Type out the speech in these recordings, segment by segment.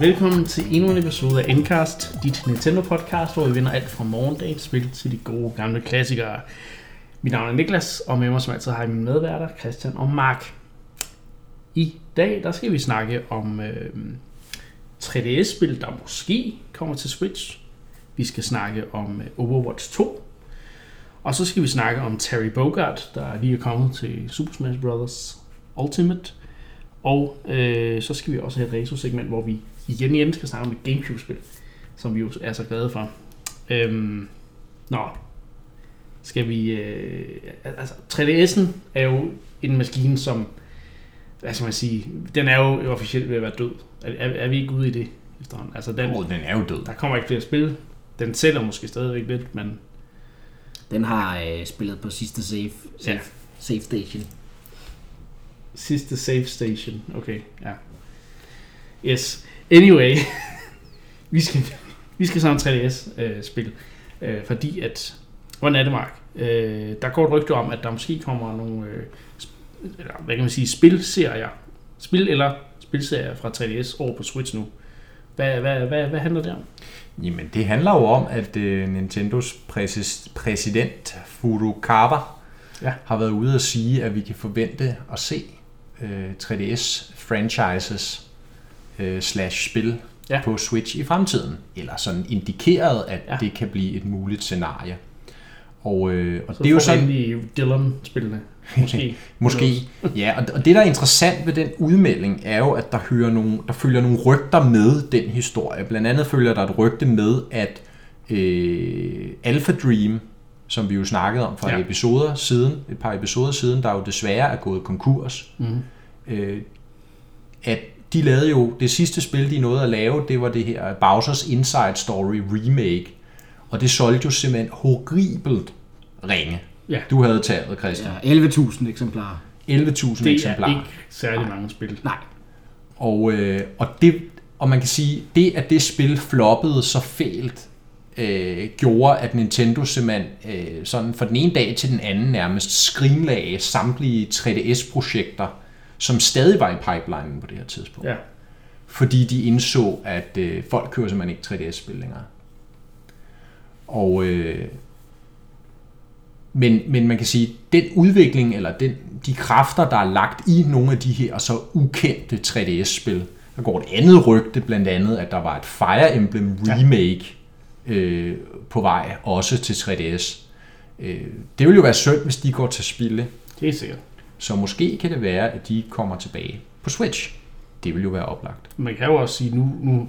Velkommen til endnu en episode af Endcast, dit Nintendo podcast, hvor vi vender alt fra morgendagens spil til de gode gamle klassikere. Mit navn er Niklas, og med mig som altid har jeg mine medværter, Christian og Mark. I dag der skal vi snakke om øh, 3DS-spil, der måske kommer til Switch. Vi skal snakke om øh, Overwatch 2. Og så skal vi snakke om Terry Bogard, der lige er kommet til Super Smash Bros. Ultimate. Og øh, så skal vi også have et retro-segment, hvor vi igen igen skal snakke om et Gamecube-spil, som vi jo er så glade for. Øhm, nå, skal vi... Øh, altså, 3DS'en er jo en maskine, som... Hvad skal man sige? Den er jo officielt ved at være død. Er, er, er vi ikke ude i det efterhånden? Altså, den, Oh, den er jo død. der kommer ikke flere spil. Den sælger måske stadigvæk lidt, men Den har øh, spillet på sidste save, save, Ja. save station. sidste safe station. Okay, ja. Yes. Anyway, vi skal, vi skal sådan 3DS-spil, øh, fordi at, hvordan er det, Mark? Øh, der går et rygte om, at der måske kommer nogle, øh, eller, hvad kan man sige, spilserier, spil eller spilserier fra 3DS over på Switch nu. Hvad, hvad, hvad, hvad handler det om? Jamen, det handler jo om, at øh, Nintendos præsis, præsident Furukawa Ja. har været ude og sige, at vi kan forvente at se øh, 3DS-franchises øh, slash spil Ja. på Switch i fremtiden. Eller sådan indikeret, at Ja. det kan blive et muligt scenarie. Og, øh, og Så det er jo sådan... endelig Dylan-spillene, måske. Måske. Ja, og og det, der er interessant ved den udmelding, er jo, at der, hører nogle, der følger nogle rygter med den historie. Blandt andet følger der et rygte med, at øh, Alpha Dream, som vi jo snakkede om for Ja. episoder siden, et par episoder siden, der jo desværre er gået konkurs, Mhm. øh, at de lavede jo, det sidste spil, de nåede at lave, det var det her Bowser's Inside Story Remake. Og det solgte jo simpelthen horribelt ringe. Ja. Du havde taget, Christian. Ja, 11.000 eksemplarer. 11.000 Det er eksemplarer. ikke særlig mange spil. Nej, Og, øh, og, det, og man kan sige, det at det spil floppede så fælt, øh, gjorde, at Nintendo simpelthen øh, sådan fra den ene dag til den anden nærmest skrinlagde samtlige 3DS-projekter, som stadig var i pipelinen på det her tidspunkt. Ja. Fordi de indså, at øh, folk kører simpelthen ikke 3DS-spil længere. Og, øh, men, men man kan sige, den udvikling, eller den, de kræfter, der er lagt i nogle af de her så ukendte 3DS-spil, der går et andet rygte, blandt andet, at der var et Fire Emblem remake øh, på vej, også til 3DS. Øh, det vil jo være synd, hvis de går til spilde, Det er sikkert. Så måske kan det være, at de kommer tilbage på Switch. Det vil jo være oplagt. Man kan jo også sige, nu, nu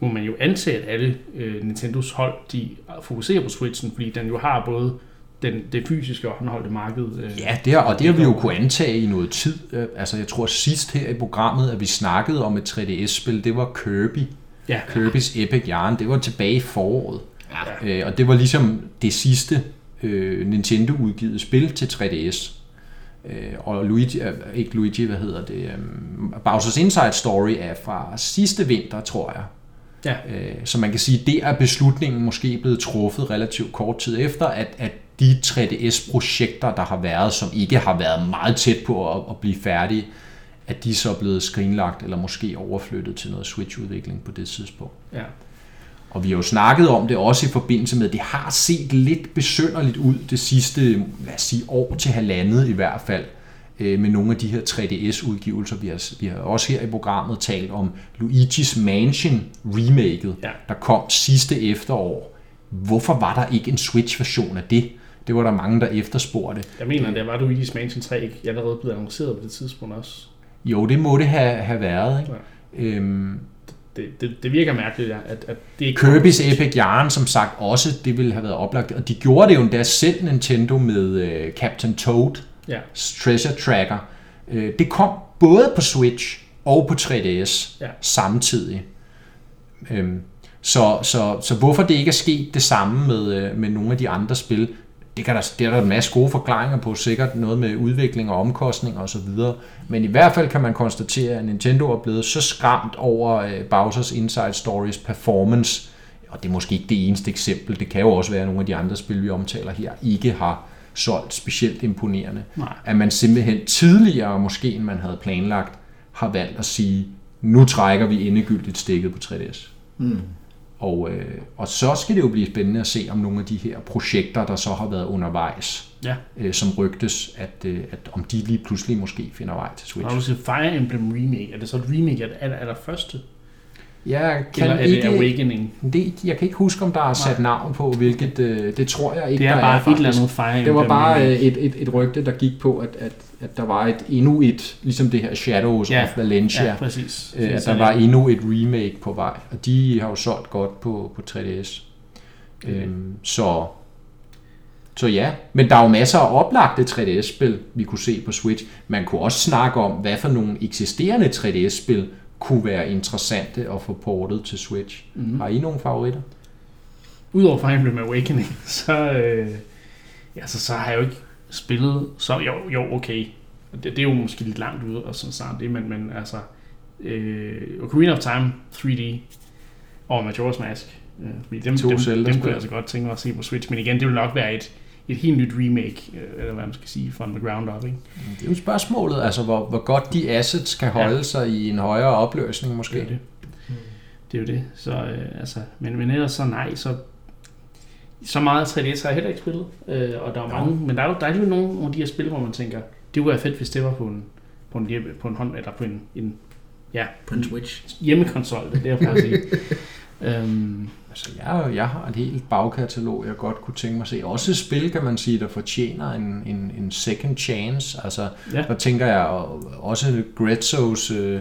må man jo antage, at alle øh, Nintendos hold, de fokuserer på Switchen, fordi den jo har både den, det fysiske og håndholdte marked. Øh, Ja, det har, og det har vi jo kunne antage i noget tid. Øh, Altså, jeg tror sidst her i programmet, at vi snakkede om et 3DS-spil, det var Kirby. ja. Kirby's Epic Yarn. Det var tilbage i foråret. ja. Øh, og det var ligesom det sidste øh, Nintendo-udgivet spil til 3DS. Øh, og Luigi, øh, ikke Luigi, hvad hedder det? Øh, Bowser's Inside Story er fra sidste vinter, tror jeg. ja. Øh, så man kan sige, det er beslutningen måske blevet truffet relativt kort tid efter, at, at de 3DS-projekter, der har været, som ikke har været meget tæt på at, at blive færdige, at de så er blevet skrinlagt eller måske overflyttet til noget Switch-udvikling på det tidspunkt. ja. Og vi har jo snakket om det også i forbindelse med, at det har set lidt besynderligt ud det sidste, lad os sige, år til halvandet i hvert fald, øh, med nogle af de her 3DS-udgivelser. Vi har, vi har også her i programmet talt om Luigi's Mansion remaket, Ja. der kom sidste efterår. Hvorfor var der ikke en Switch-version af det? Det var der mange, der efterspurgte. Jeg mener, det var Luigi's Mansion 3 ikke allerede blevet annonceret på det tidspunkt også. Jo, det må det have, have været. Ikke? Ja. Øhm, Det, det, det virker mærkeligt, ja, at, at det ikke Kirby's Epic Yarn, som sagt, også det ville have været oplagt. Og de gjorde det jo endda selv Nintendo med øh, Captain Toad, Ja, Treasure Tracker. Øh, det kom både på Switch og på 3DS Ja. samtidig. Øhm, så, så, så hvorfor det ikke er sket det samme med, øh, med nogle af de andre spil, det, kan der, det er der en masse gode forklaringer på, sikkert noget med udvikling og omkostninger osv. Men i hvert fald kan man konstatere, at Nintendo er blevet så skræmt over øh, Bowser's Inside Stories performance, og det er måske ikke det eneste eksempel, det kan jo også være, at nogle af de andre spil, vi omtaler her, ikke har solgt specielt imponerende. Nej. At man simpelthen tidligere, måske end man havde planlagt, har valgt at sige, nu trækker vi endegyldigt stikket på 3DS. Mm. Og, øh, og så skal det jo blive spændende at se, om nogle af de her projekter, der så har været undervejs, Ja. øh, som rygtes, at, øh, at om de lige pludselig måske finder vej til Når du Switch. siger Fire Emblem Remake, er det så et remake af, af, af der første? Jeg kan Eller er det ikke, Awakening? det, jeg kan ikke huske, om der er sat navn på, hvilket, øh, det tror jeg ikke, Det er der bare er et eller andet Emblem Det var bare øh, et, et, et rygte, der gik på, at, at, at der var et, endnu et, ligesom det her Shadows Ja. of Valencia, Ja, præcis. øh, at der var endnu et remake på vej, og de har jo solgt godt på, på 3DS. Okay. Øhm, så, så ja, men der er jo masser af oplagte 3DS-spil, vi kunne se på Switch. Man kunne også snakke om, hvad for nogle eksisterende 3DS-spil kunne være interessante at få portet til Switch. Mhm. Har I nogle favoritter? Udover Fire Emblem Awakening, så, øh, ja, så, så har jeg jo ikke spillet, så jo, jo okay. Det, det er jo måske lidt langt ude og sådan snart det, men, men altså, øh, Ocarina of Time 3D og Majora's Mask, øh, fordi dem, To dem, dem Zelda-spil. kunne jeg altså godt tænke mig at se på Switch, men igen, det vil nok være et, et helt nyt remake, øh, eller hvad man skal sige, from the ground up, ikke? Det er jo spørgsmålet, altså hvor, hvor godt de assets kan holde Ja. sig i en højere opløsning måske. Det er jo det. Det er jo det. Så, øh, altså, men, men ellers så nej, så, så meget 3DS har jeg heller ikke spillet. Øh, og der er Nå. mange, men der er jo der er alligevel nogle af de her spil, hvor man tænker, det kunne være fedt, hvis det var på en, på en, hjemme, på en hånd, eller på en, en ja, På en Switch. hjemmekonsol, det er prøver at sige. øhm, Altså, jeg, jeg har et helt bagkatalog, jeg godt kunne tænke mig at se. Også et spil, kan man sige, der fortjener en, en, en second chance. Altså, ja, der tænker jeg og- også Gretzos, øh,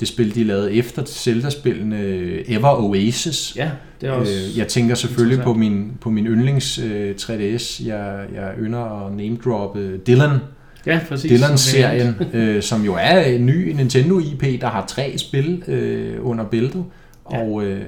det spil, de lavede efter Zelda-spillene, øh, Ever Oasis. ja, det er også... Øh, jeg tænker selvfølgelig på min, på min yndlings øh, 3DS. Jeg, jeg ynder at name-droppe Dylan. ja, præcis. Dylan-serien, øh, som jo er en ny Nintendo-IP, der har tre spil øh, under bæltet. Ja. Og øh,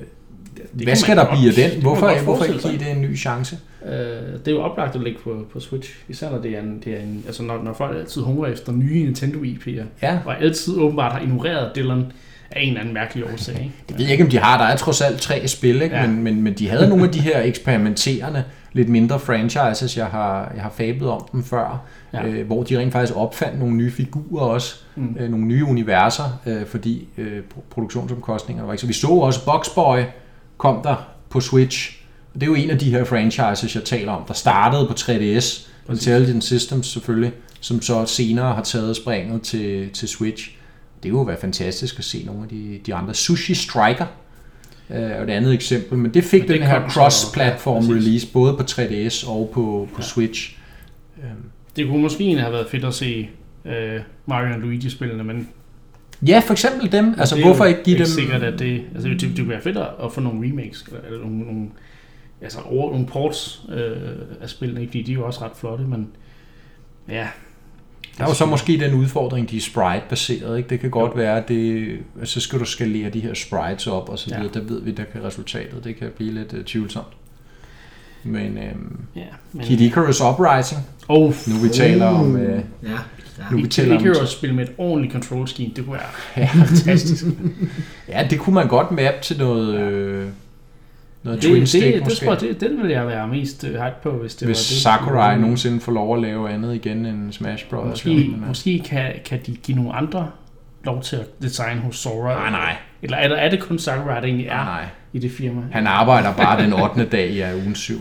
kan hvad skal der godt- blive af det den? Hvorfor, hvorfor ikke give det en ny chance? Øh, det er jo oplagt at lægge på, på Switch, især når det er en, det er en altså når, når folk altid hungrer efter nye Nintendo IP'er, Ja, og altid åbenbart har ignoreret Dylan af en eller anden mærkelig årsag. Ikke? jeg ved ikke, om de har. Der er trods alt tre spil, ikke? Ja. Men, men, men de havde nogle af de her eksperimenterende, lidt mindre franchises. Jeg har, jeg har fablet om dem før, Ja. øh, hvor de rent faktisk opfandt nogle nye figurer også. Mm. øh, nogle nye universer, øh, fordi øh, pro- produktionsomkostningerne var ikke så. Vi så også Boxboy kom der på Switch. Og det er jo en af de her franchises, jeg taler om, der startede på 3DS, Intelligent Systems selvfølgelig, som så senere har taget springet til, til Switch. Det kunne jo være fantastisk at se nogle af de, de andre. Sushi Striker øh, er et andet eksempel, men det fik Men det den her cross-platform ja, release, både på 3DS og på, på Ja. Switch. Øhm, Det kunne måske have været fedt at se øh, Mario og Luigi-spillene, men Ja, for eksempel dem. Altså, det er hvorfor jo ikke give ikke dem... sikkert, at det... Altså, det, det kunne være fedt at, få nogle remakes, eller, eller nogle, nogle, altså, over, nogle ports øh, af spillene, ikke? fordi de er jo også ret flotte, men ja... Der er jo så måske den udfordring, de er sprite-baseret. Ikke? Det kan godt være, at det, at så skal du skalere de her sprites op, og så Ja. videre. Der ved vi, der kan resultatet. Det kan blive lidt uh, tvivlsomt. Men øhm, Ja, men... Kid Icarus Uprising, Oh, nu vi taler om... Øh, Ja, ja. Nu- vi om- kan jo spille med et ordentligt control scheme. Det kunne være Ja. fantastisk. ja, det kunne man godt map til noget, øh, noget det, twin det, stick det, det, måske. tror jeg, det, den ville jeg være mest øh, hype på, hvis det Hvis var det. Sakurai nogensinde får lov at lave andet igen end Smash Bros. Måske, øh, måske kan, kan de give nogle andre lov til at designe hos Sora. Nej, nej. Eller er, der, er det kun Sakurai, der egentlig er Nej, nej. i det firma? Han arbejder bare den 8. dag i ugen 7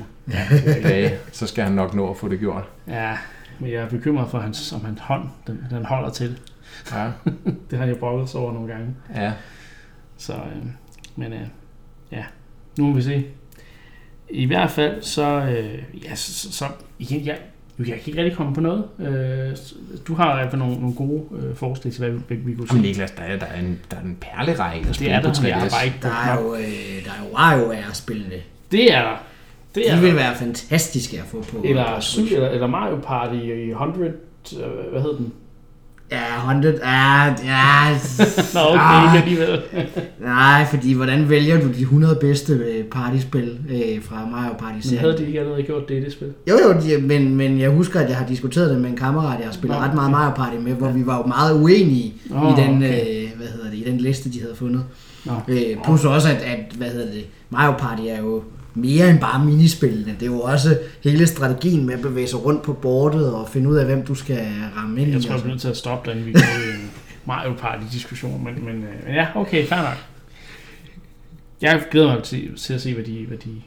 dage, så skal han nok nå at få det gjort. Ja, men jeg er bekymret for, hans, om hans hånd den, den holder til. Ja, Det har jeg brokket sig over nogle gange. ja. Så, øh, men øh, ja, nu må vi se. I hvert fald, så, øh, ja, så, så, igen, jeg, jeg kan ikke rigtig komme på noget. Øh, du har i hvert fald nogle, nogle gode øh, forslag til, hvad, vi- vi kunne Jamen se. Niklas, der er, der er en, der er en perlerække Det er der, på men jeg er 3DS. bare ikke Der er jo, øh, der er jo WarioWare-spillene. Det er der. Det er De vil være fantastiske at få på. Eller, på eller, eller Mario Party i 100, øh, hvad hed den? Ja, 100. Ja, ja. Nå, okay, Ah. ikke alligevel. Nej, fordi hvordan vælger du de 100 bedste øh, partyspil øh, fra Mario Party Men serien? havde de ikke allerede gjort det i det spil? Jo, jo, de, men, men jeg husker, at jeg har diskuteret det med en kammerat, jeg har spillet Nå, ret meget. Mario Party med, hvor vi var jo meget uenige Nå, i den, okay. øh, hvad hedder det, i den liste, de havde fundet. Nå. Øh, plus også, at, at, hvad hedder det, Mario Party er jo mere end bare minispillene. Det er jo også hele strategien med at bevæge sig rundt på bordet og finde ud af, hvem du skal ramme ind Jeg tror, og bliver nødt til at stoppe den, vi går i. Mario Party-diskussion, men, men, øh, men ja, okay, fair nok. Jeg glæder mig til, til at se, hvad de, hvad de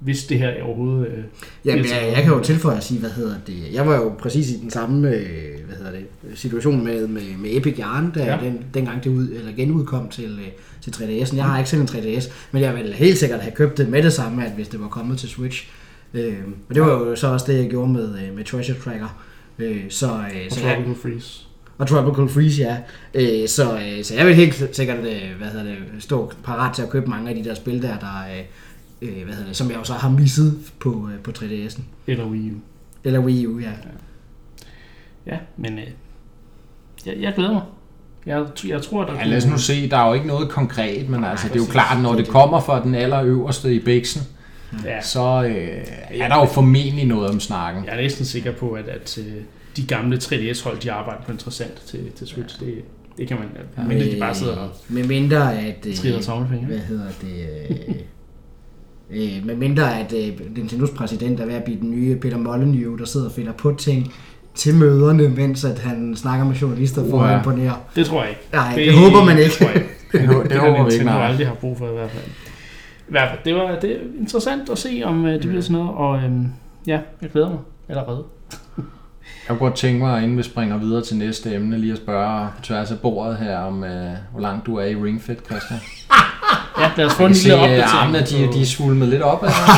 hvis det her overhovedet... Øh, Jamen, jeg, jeg kan jo tilføje at sige, hvad hedder det... Jeg var jo præcis i den samme øh, hvad hedder det, situation med, med, med Epic Yarn, da Ja. den, dengang det ud, eller genudkom til, øh, til 3DS'en. Jeg har ikke selv en 3DS, men jeg ville helt sikkert have købt det med det samme, at hvis det var kommet til Switch. Øh, og det var jo så også det, jeg gjorde med, øh, med Treasure Tracker. Øh, så, øh, og så jeg, Tropical Freeze. og Tropical Freeze, ja. Øh, så, øh, så jeg vil helt sikkert øh, hvad hedder det, stå parat til at købe mange af de der spil der, der øh, øh, hvad hedder det, som jeg jo så har misset på, øh, på 3DS'en. Eller Wii U. Eller Wii U, ja. Ja, men øh, jeg, jeg glæder mig. Jeg, jeg tror, der Ja, lad os nu se, der er jo ikke noget konkret, men altså, det er jo klart, når det kommer fra den allerøverste i Bæksen, Ja, så øh, er der jo formentlig noget om snakken. jeg er næsten sikker på, at, at øh, de gamle 3DS-hold, de arbejder på interessant til, til Switch. Det, det kan man, ja. men de bare sidder og Med mindre at... Øh, hvad hedder det... Øh, øh, med mindre at øh, Nintendos præsident er ved at blive den nye Peter Molyneux, der sidder og finder på ting til møderne, mens at han snakker med journalister for at imponere. Det tror jeg ikke. Nej, det håber man ikke. Det, tror jeg ikke. Det, det det har håber vi ikke, nej. aldrig har brug for i hvert fald. I hvert fald, det var det er interessant at se, om øh, det bliver sådan noget, og øhm, ja, jeg glæder mig allerede. Jeg kunne godt tænke mig, inden vi springer videre til næste emne, lige at spørge på tværs af bordet her, om øh, hvor langt du er i Ring Fit, Christian. Ja, lad os få en lille at opdatering. armene de, de er svulmet lidt op. Altså.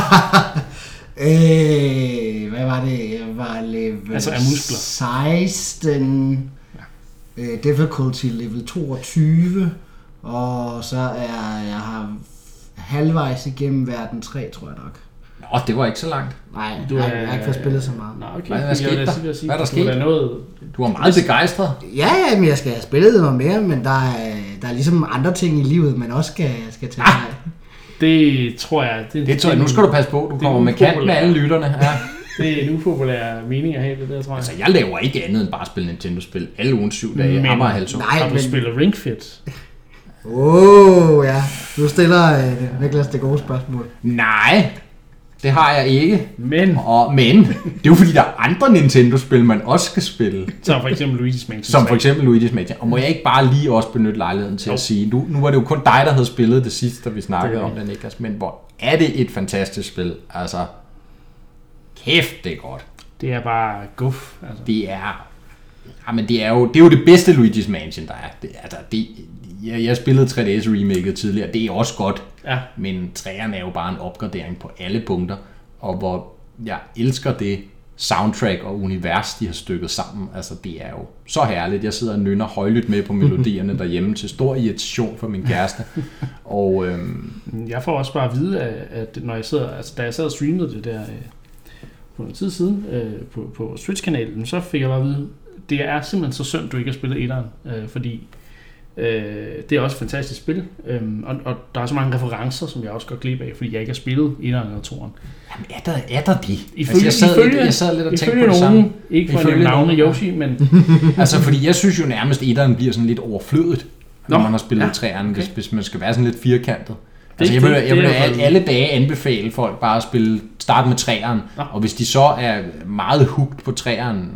Øh, hvad var det? Jeg var level Altså af muskler. 16. Øh, difficulty level 22. Og så er jeg har halvvejs igennem verden 3, tror jeg nok. Nå, det var ikke så langt. Nej, Du du er- jeg har ikke fået spillet så meget. Nå, okay. Hvad- hvad skete der? sige- sige, Hvad er der du er sket? noget... Du var meget begejstret. Ja, ja, men jeg skal have spillet noget mere, men der er, der er ligesom andre ting i livet, man også skal, skal tage af. Det tror jeg... Det, Det tror jeg, nu skal du passe på, du er kommer med kant med alle lytterne. Ja. Det er en upopulær mening at have det der, tror jeg. Altså, jeg laver ikke andet end bare at spille Nintendo-spil alle ugen syv dage. Men- Hammer og halvt Nej, Har du men- spillet Ring Fit? Åh, oh, ja. Nu stiller øh, Niklas det gode spørgsmål. Nej, det har jeg ikke. Men, Og, men, det er jo fordi, der er andre Nintendo-spil, man også skal spille. som for eksempel Luigi's Mansion Som 3. for eksempel Luigi's Mansion. Og må jeg ikke bare lige også benytte lejligheden til Jo. at sige, nu, nu var det jo kun dig, der havde spillet det sidste, da vi snakkede Det om det, Niklas. Men hvor er det et fantastisk spil. Altså, kæft, det er godt. Det er bare guf. Altså. Det er... Ja, men det er jo det, er jo det bedste Luigi's Mansion, der er. Det, altså, det, jeg, jeg spillede 3DS remaket tidligere, det er også godt. Ja, Men 3'eren er jo bare en opgradering på alle punkter. Og hvor jeg elsker det soundtrack og univers, de har stykket sammen. Altså, det er jo så herligt. Jeg sidder og nynner højlydt med på melodierne derhjemme til stor irritation for min kæreste. Og øhm, jeg får også bare at vide, at, når jeg sidder, altså, da jeg sad og streamede det der øh, på en tid siden øh, på, på Switch-kanalen, så fik jeg bare at vide, det er simpelthen så synd, du ikke har spillet etteren, øh, fordi øh, det er også et fantastisk spil, øh, og, og der er så mange referencer, som jeg også går glip af, fordi jeg ikke har spillet etteren eller toeren. jamen, er, der, er der det? Ifølge, jeg, sad, ifølge, jeg sad lidt og tænkte på det nogen, samme. ikke for at Ifølge nævne navne. Yoshi, men Altså, fordi jeg synes jo nærmest, at etteren bliver sådan lidt overflødet, når Nå, man har spillet ja, træerne, hvis, okay. hvis man skal være sådan lidt firkantet. Det- Altså, jeg vil, jeg vil alle, alle dage anbefale folk bare at spille, starte med træeren, Nå. og hvis de så er meget hooked på træeren,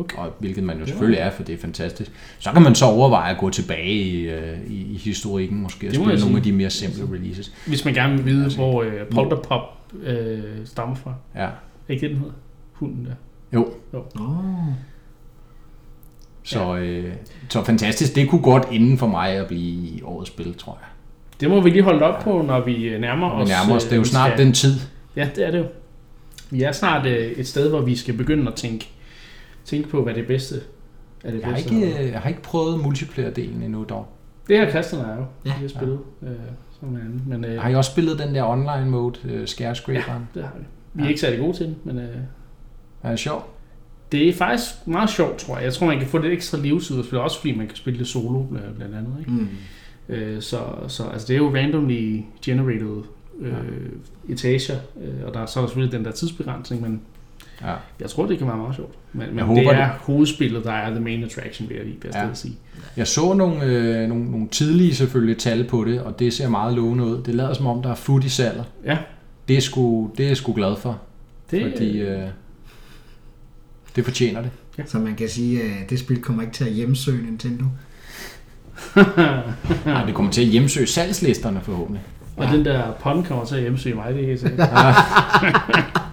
Okay. og hvilket man jo selvfølgelig er, for det er fantastisk, så kan man så overveje at gå tilbage i, øh, i, i historikken, måske må spille nogle af de mere simple releases. hvis man gerne vil vide, hvor øh, Polterpop øh, stammer fra. Ja. Ikke det, den hedder? Hunden der. Jo, Oh. så, øh, så fantastisk. Det kunne godt inden for mig at blive årets spil, tror jeg. Det må vi lige holde op på, når vi øh, nærmer Vi os. nærmer os. øh, Det er jo snart skal- den tid. Ja, det er det jo. Vi er snart øh, et sted, hvor vi skal begynde at tænke, tænke på, hvad det bedste er det Jeg har bedste. ikke, øh, jeg har ikke prøvet multiplayer-delen endnu dog. Det her Christian er jo. Ja. Ja. Vi har spillet. Øh, som en anden. Men øh, Har I også spillet den der online mode, øh, skærscraperen? det har vi. Vi er ikke særlig gode til den, men øh, Er det sjovt? det er faktisk meget sjovt, tror jeg. Jeg tror, man kan få lidt ekstra livs ud af spillet, også fordi man kan spille det solo øh, blandt andet. Ikke? Mm. Øh, så, så altså, det er jo randomly generated øh, etager, øh, og der, så er der selvfølgelig den der tidsbegrænsning, men Ja. jeg tror, det kan være meget sjovt. Men, men Jeg det håber er det. hovedspillet, der er the main attraction, vil jeg lige bedst Ja. ja. sige. Jeg så nogle, øh, nogle, nogle tidlige selvfølgelig tal på det, og det ser meget lovende ud. Det lader som om, der er food i salget. Ja, Det er, sgu, det er jeg sgu glad for, det, fordi øh, det fortjener det. Så man kan sige, at det spil kommer ikke til at hjemsøge Nintendo. Nej, det kommer til at hjemsøge salgslisterne forhåbentlig. Og den der pond kommer til at hjemsøge mig, det er helt sikkert.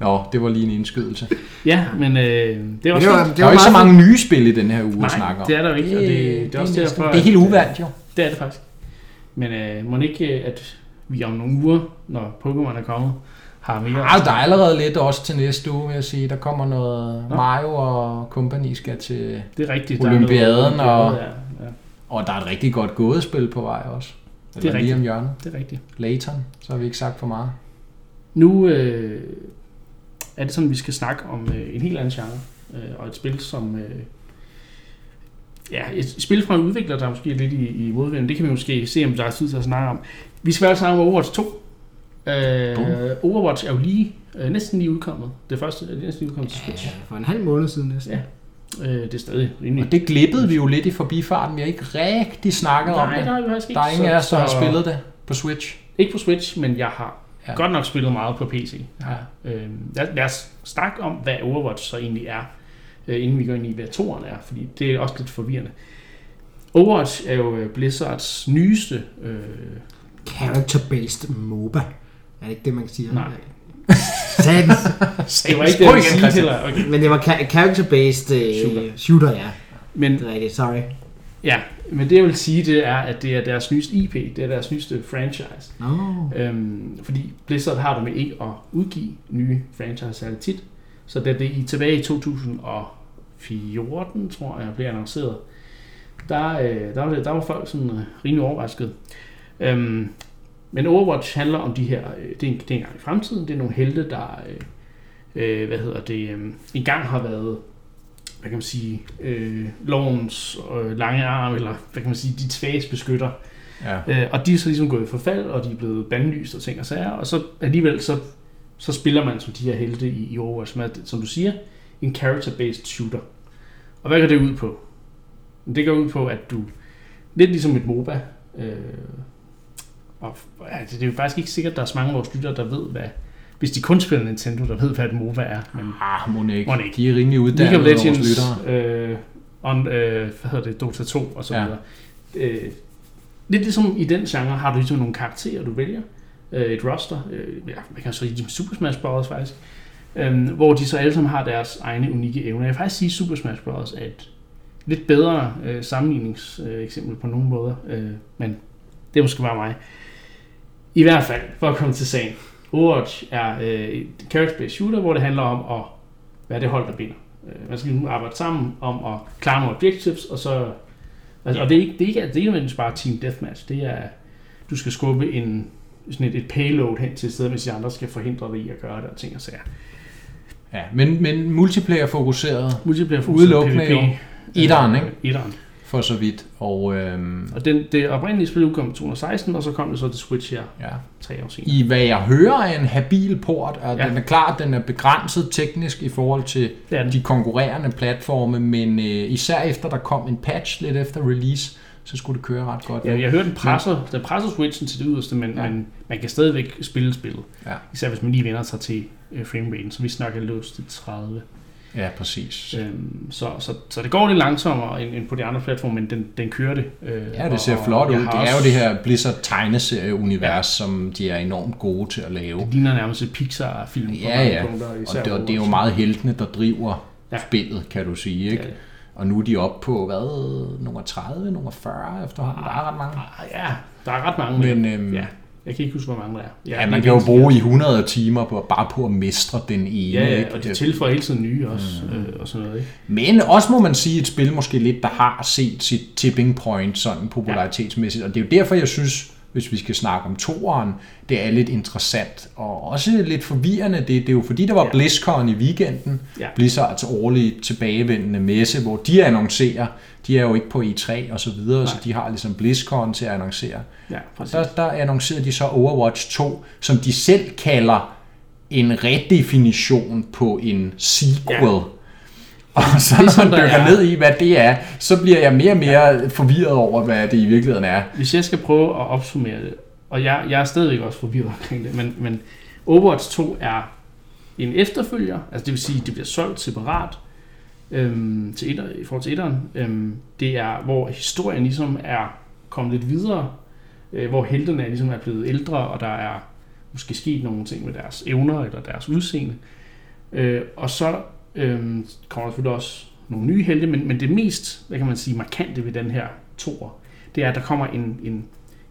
Nå, det var lige en indskydelse. Ja, men øh, det er Det også var, lidt- det Der er var jo ikke så mange nye spil i den her uge at Nej, snakke om. det er der jo ikke, og det, det er også derfor... Det er helt uvandt jo. Det er det faktisk. Men øh, må ikke, øh, at vi om nogle uger, når Pokémon er kommet, har mere... Ah, der er allerede lidt også til næste uge, vil jeg sige. Der kommer noget Nå. Mario og company skal til... Det er rigtigt. Olympiaden der er noget, og- Ja, ja, Og der er et rigtig godt gådespil på vej også. er Eller lige rigtigt. om hjørnet. det er rigtigt. Layton, så har vi ikke sagt for meget. Nu øh, er det sådan, vi skal snakke om øh, en helt anden genre. Øh, og et spil, som... Øh, ja, et spil fra en udvikler, der måske er lidt i, i modvind. Det kan vi måske se, om der er tid til at snakke om. Vi skal altså snakke om Overwatch 2. Øh, Boom. Overwatch er jo lige, øh, næsten lige udkommet. Det første det er næsten lige udkommet til Switch. Ja, for en halv måned siden næsten. Ja. Øh, det er stadig rimelig. Og det glippede vi jo lidt i forbifarten. Vi har ikke rigtig snakket om Nej, det. det har vi faktisk ikke. Der er ingen af os, der har spillet det på Switch. Ikke på Switch, men jeg har Ja. godt nok spillet meget på PC. Ja. Øh, lad, lad os snakke om, hvad Overwatch så egentlig er, øh, inden vi går ind i, hvad toeren er, fordi det er også lidt forvirrende. Overwatch er jo øh, Blizzards nyeste... Øh, Character-based MOBA. Er det ikke det, man kan sige? Nej. Satans. det var ikke det, jeg sige dig. Okay. Men det var character-based Shooter. shooter. shooter, ja. Men, Det er rigtigt, sorry. Ja, men det jeg vil sige, det er, at det er deres nyeste IP, det er deres nyeste franchise. Nå. Øhm, fordi Blizzard har det med ikke at udgive nye franchise særligt tit. Så da det i tilbage i 2014, tror jeg, blev annonceret, der, øh, der, var, det, der var folk sådan øh, rimelig overrasket. Øhm, men Overwatch handler om de her, øh, det, er en, det er en gang i fremtiden, det er nogle helte, der øh, øh, hvad hedder det, øh, engang har været, hvad kan man sige, øh, lovens øh, lange arm, eller hvad kan man sige, de svages beskytter. Ja. Øh, og de er så ligesom gået i forfald, og de er blevet bandlyst og ting og sager, og så alligevel så, så spiller man som de her helte i, i Overwatch, som, er, som du siger, en character-based shooter. Og hvad går det ud på? Det går ud på, at du, lidt ligesom et MOBA, øh, og altså, det er jo faktisk ikke sikkert, at der er så mange af vores lyttere, der ved, hvad, hvis de kun spiller Nintendo, der ved, hvad et MOBA er. Men Ah, må ikke. De er rimelig League uddannede of vores Legends, øh, on, øh, hvad hedder det, Dota 2 og så Ja. videre. Øh, lidt ligesom i den genre har du ligesom nogle karakterer, du vælger. Øh, et roster, øh, ja, man kan så sige Super Smash Bros. faktisk. Øh, hvor de så alle sammen har deres egne unikke evner. Jeg vil faktisk sige, Super Smash Bros. er et lidt bedre øh, sammenligningseksempel øh, på nogle måder. Øh, men det er måske bare mig. I hvert fald, for at komme til sagen. Overwatch er øh, et character-based shooter, hvor det handler om at være det hold, der binder. Øh, Man skal nu arbejde sammen om at klare nogle objectives, og så... Altså, og det er ikke, det er ikke, det er ikke bare team deathmatch. Det er, du skal skubbe en, sådan et, et payload hen til et sted, hvis de andre skal forhindre dig i at gøre det, og ting og sager. Ja, men, men multiplayer fokuseret. Multiplayer fokus Udelukkende. Etteren, ikke? Øh, Etteren. For så vidt. Og øhm, Og den, det oprindelige spil udkom i 2016, og så kom det så til Switch her ja. tre år senere. I hvad jeg hører er en habil port, og Ja. ja. den er klart, den er begrænset teknisk i forhold til de konkurrerende platforme, men øh, især efter der kom en patch lidt efter release, så skulle det køre ret godt. Ja, jeg hørte, den presser, den presser Switchen til det yderste, men, Ja. ja. men man kan stadigvæk spille spillet. Ja. Især hvis man lige vender sig til øh, frameraten, så vi snakker låst til 30. ja præcis. Øhm, så, så, så det går lidt langsommere end, end på de andre platforme, men den, den kører det. Øh, Ja, det ser og- flot og ud. Det er jo også- det her Blizzard tegneserie-univers, ja. som de er enormt gode til at lave. Det ligner nærmest et Pixar-film på Ja, ja. punkter. Og det, og det er jo meget heltene, der driver Ja. spillet, kan du sige. Ikke? Ja. Og nu er de oppe på, hvad, nummer 30, nummer 40 efterhånden. Der er ret mange. Ah, Ja, der er ret mange. Men øhm, ja, jeg kan ikke huske, hvor mange der er. ja, man kan jo bruge i 100 timer på, bare på at mestre den ene. Ja, ja, ikke? og de tilføjer hele tiden nye også, mm. øh, og sådan noget. Ikke? Men også må man sige et spil måske lidt, der har set sit tipping point sådan popularitetsmæssigt. Og det er jo derfor, jeg synes, hvis vi skal snakke om toeren, det er lidt interessant og også lidt forvirrende. Det, det er jo fordi, der var Ja. BlizzCon i weekenden, Ja. Blizzards årlige tilbagevendende messe, hvor de annoncerer, de er jo ikke på E3 og så videre, så Nej. de har ligesom BlizzCon til at annoncere. Ja, præcis. der, der annoncerede de så Overwatch 2, som de selv kalder en redefinition på en sequel. Ja. Og så når som man dykker er- ned i, hvad det er, så bliver jeg mere og mere forvirret over, hvad det i virkeligheden er. Hvis jeg skal prøve at opsummere det, og jeg, jeg er stadigvæk også forvirret omkring det, men, men Overwatch 2 er en efterfølger, altså det vil sige, at det bliver solgt separat, øhm, til etter, i forhold til etteren, øhm, det er, hvor historien ligesom er kommet lidt videre, øh, hvor heltene er, ligesom er blevet ældre, og der er måske sket nogle ting med deres evner eller deres udseende. Øh, og så øhm, kommer selvfølgelig også nogle nye helte, men, men det mest, hvad kan man sige, markante ved den her toer, det er, at der kommer en, en,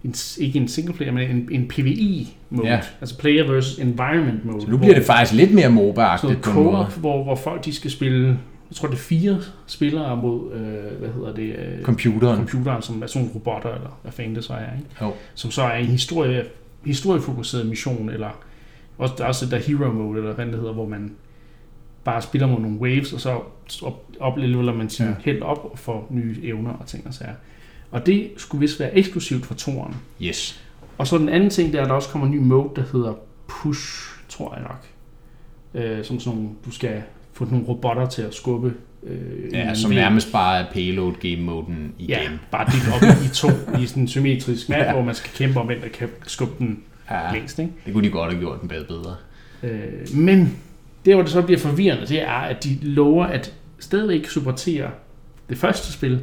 en ikke en single player, men en, en PvE-mode, Ja. altså player versus environment mode. Så nu bliver det faktisk lidt mere MOBA-agtigt på en måde. hvor, hvor folk de skal spille, jeg tror det er fire spillere mod, øh, hvad hedder det, øh, Computeren. computeren, som er sådan nogle robotter, eller hvad fanden det så er, ikke? Jo. som så er en historie, historiefokuseret mission, eller også, der er også det der hero mode, eller hvad det hedder, hvor man bare spiller mod nogle waves, og så op, oplever man sin Ja. held op og får nye evner og ting og sager. Og det skulle vist være eksklusivt for toren. Yes. Og så den anden ting, det er, at der også kommer en ny mode, der hedder push, tror jeg nok. Øh, som sådan nogle, du skal få nogle robotter til at skubbe. Øh, Ja, som anden nærmest bare er payload game moden igen. Ja, bare delt op i to i sådan en symmetrisk map, Ja. hvor man skal kæmpe om, hvem der kan skubbe den ja. længst. Ikke? Det kunne de godt have gjort den bedre. Øh, men det, hvor det så bliver forvirrende, det er, at de lover at stadigvæk supportere det første spil,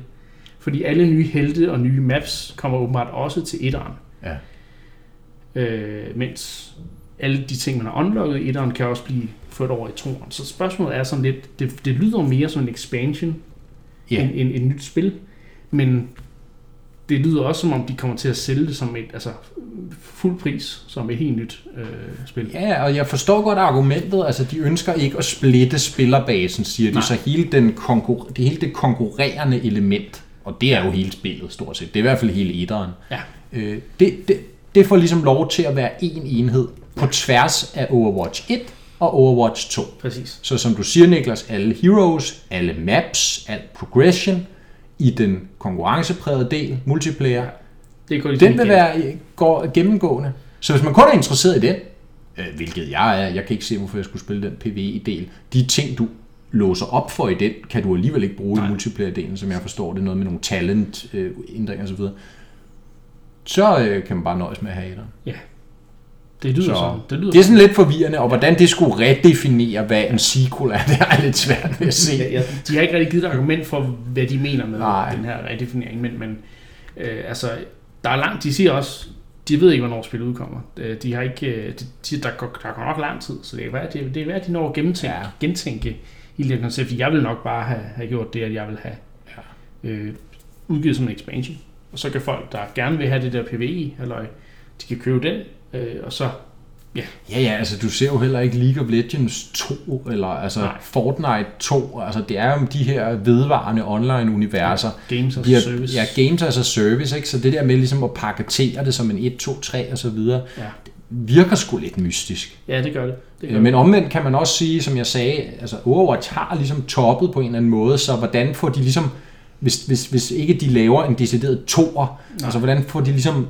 fordi alle nye helte og nye maps kommer åbenbart også til etteren. Ja. Øh, mens alle de ting, man har unlocket i etteren, kan også blive ført over i toeren. Så spørgsmålet er sådan lidt, det, det lyder mere som en expansion, Ja. end, end et nyt spil, men det lyder også som om, de kommer til at sælge det som et, altså fuld pris, som et helt nyt øh, spil. Ja, og jeg forstår godt argumentet. Altså, de ønsker ikke at splitte spillerbasen, siger de. Nej. Så hele, den konkur- det hele det konkurrerende element, og det er jo hele spillet stort set. Det er i hvert fald hele etteren. Ja. Øh, det, det, det får ligesom lov til at være en enhed på tværs af Overwatch 1 og Overwatch 2. Præcis. Så som du siger, Niklas, alle heroes, alle maps, alt progression i den konkurrenceprægede del, multiplayer, Det går de den vil være går gennemgående. Så hvis man kun er interesseret i den, øh, hvilket jeg er, jeg kan ikke se, hvorfor jeg skulle spille den PvE-del, de ting, du låser op for i den, kan du alligevel ikke bruge Nej. i multiplayer-delen, som jeg forstår, det noget med nogle talent-ændringer osv., så øh, kan man bare nøjes med at have etteren. Det lyder Så sådan. Det, lyder Det er sådan lidt forvirrende, og hvordan det skulle redefinere, hvad en sequel er, det er lidt svært ved at se. Ja, ja, de har ikke rigtig givet et argument for, hvad de mener med Nej. Den her redefinering, men, men øh, altså, der er langt, de siger også, de ved ikke, hvornår spillet udkommer. Øh, De har ikke, øh, de, de, der, går, der går nok lang tid, så det er værd, det, det er værd, at de når at gennemtænke, Ja. gentænke hele det koncept, for jeg vil nok bare have, have gjort det, at jeg vil have Ja. øh, udgivet som en expansion. Og så kan folk, der gerne vil have det der PvE, eller de kan købe den, øh, og så Ja, ja, altså du ser jo heller ikke League of Legends 2, eller altså Nej. Fortnite 2, altså det er jo de her vedvarende online-universer, games as a service. ja, games as a service, ikke? så det der med ligesom at paketere det som en 1, 2, 3 og så videre, Ja. virker sgu lidt mystisk. ja, det gør det. det gør Øh, Men omvendt kan man også sige, som jeg sagde, altså Overwatch har ligesom toppet på en eller anden måde, så hvordan får de ligesom, hvis, hvis, hvis ikke de laver en decideret toer, Nej. altså hvordan får de ligesom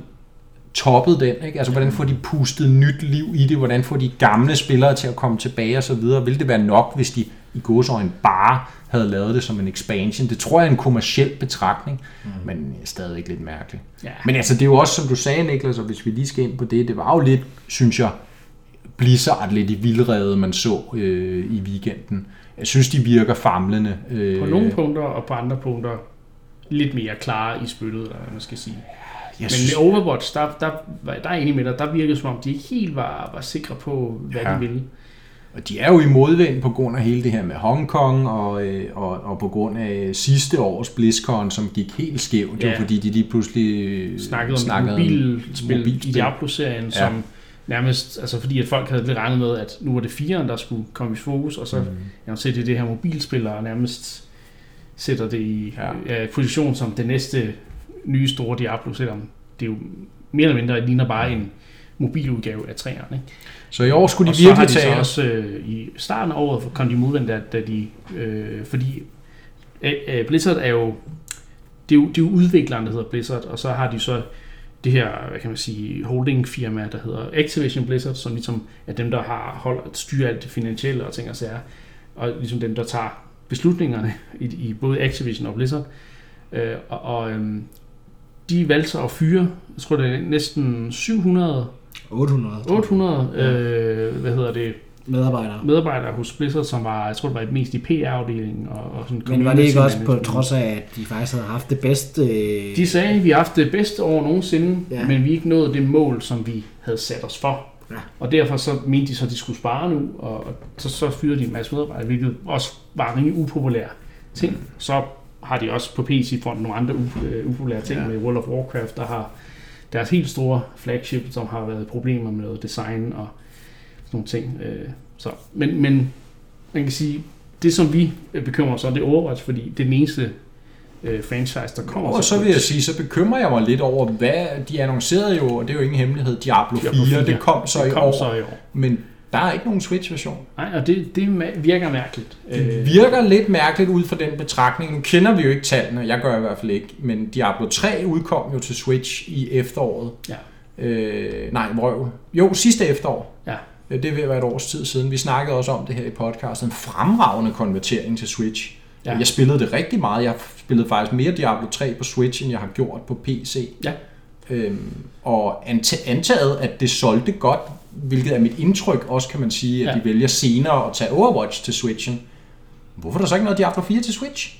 toppet den, ikke? Altså hvordan får de pustet nyt liv i det, hvordan får de gamle spillere til at komme tilbage og så videre. Vil det være nok, hvis de i godsøjne bare havde lavet det som en expansion? Det tror jeg er en kommersiel betragtning, mm. men stadigvæk lidt mærkeligt. Ja. Men altså, det er jo også, som du sagde, Niklas, og hvis vi lige skal ind på det, det var jo lidt, synes jeg, Blizzard lidt i vildrede, man så øh, i weekenden. Jeg synes, de virker famlende. Øh, På nogle punkter, og på andre punkter lidt mere klare i spyttet, eller hvad man skal sige. Jeg Men synes, med Overwatch, der, der, der er jeg enig med dig, der virkede som om, de ikke helt var, var sikre på, hvad Ja. de ville. og de er jo i modvind på grund af hele det her med Hongkong, og, øh, og, og på grund af sidste års BlizzCon, som gik helt skævt, ja. Jo, fordi de lige pludselig øh, Snakkede om snakkede mobilspil, mobilspil. i Diablo-serien, Ja. som nærmest, altså fordi at folk havde lidt regnet med, at nu var det firen, der skulle komme i fokus, og så mm. jamen, så er det det her mobilspil, og nærmest sætter det i Ja. ja. position som det næste nye store Diablo, selvom det jo mere eller mindre ligner bare en mobiludgave af træerne. Så i år skulle de og så har virkelig de så tage også øh, i starten af året kom de modvendt, at da de, øh, fordi øh, øh, Blizzard er jo det, er jo, det er jo udvikleren, der hedder Blizzard, og så har de så det her, hvad kan man sige, holdingfirma, der hedder Activision Blizzard, som ligesom er dem, der har holdt at styre alt det finansielle og ting og sager, og ligesom dem, der tager beslutningerne i, i både Activision og Blizzard. Øh, og og øhm, de valgte så at fyre, jeg tror det er næsten 700 800. tror jeg. 800, øh, hvad hedder det, Medarbejdere. medarbejdere hos Blizzard, som var, jeg tror det var mest i PR-afdelingen og, og sådan Men var det ikke også på trods af, at de faktisk havde haft det bedste... øh, De sagde, at vi har haft det bedste år nogensinde, Ja. men vi ikke nået det mål, som vi havde sat os for. Ja. Og derfor så mente de så, at de skulle spare nu, og så, så fyrede de en masse medarbejdere, hvilket også var en rimelig upopulær ting. Så har de også på PC-fronten nogle andre øh, upopulære ting Ja. med World of Warcraft, der har deres helt store flagship, som har været problemer med noget design og sådan nogle ting. Øh, Så, men, men man kan sige, det som vi øh, bekymrer os om, det er Overwatch, fordi det er den eneste øh, franchise, der kommer Og så vil jeg sige, så bekymrer jeg mig lidt over, hvad de annoncerede jo, og det er jo ingen hemmelighed, Diablo 4, Diablo 4. det kom så det i kom år, så i år. men der er ikke nogen Switch-version. Nej, og det, det virker mærkeligt. Det virker lidt mærkeligt ud fra den betragtning. Nu kender vi jo ikke tallene, jeg gør i hvert fald ikke, men Diablo 3 udkom jo til Switch i efteråret. Ja. Øh, nej, vrøvl. Jo, sidste efterår. Ja. Øh, Det vil være et års tid siden. Vi snakkede også om det her i podcasten. Fremragende konvertering til Switch. Ja. Jeg spillede det rigtig meget. Jeg spillede faktisk mere Diablo 3 på Switch, end jeg har gjort på PC. Ja. Øhm, og anta- antaget, at det solgte godt, hvilket er mit indtryk, også kan man sige, at Ja. de vælger senere at tage Overwatch til Switchen. Hvorfor er der så ikke noget Diablo 4 til Switch?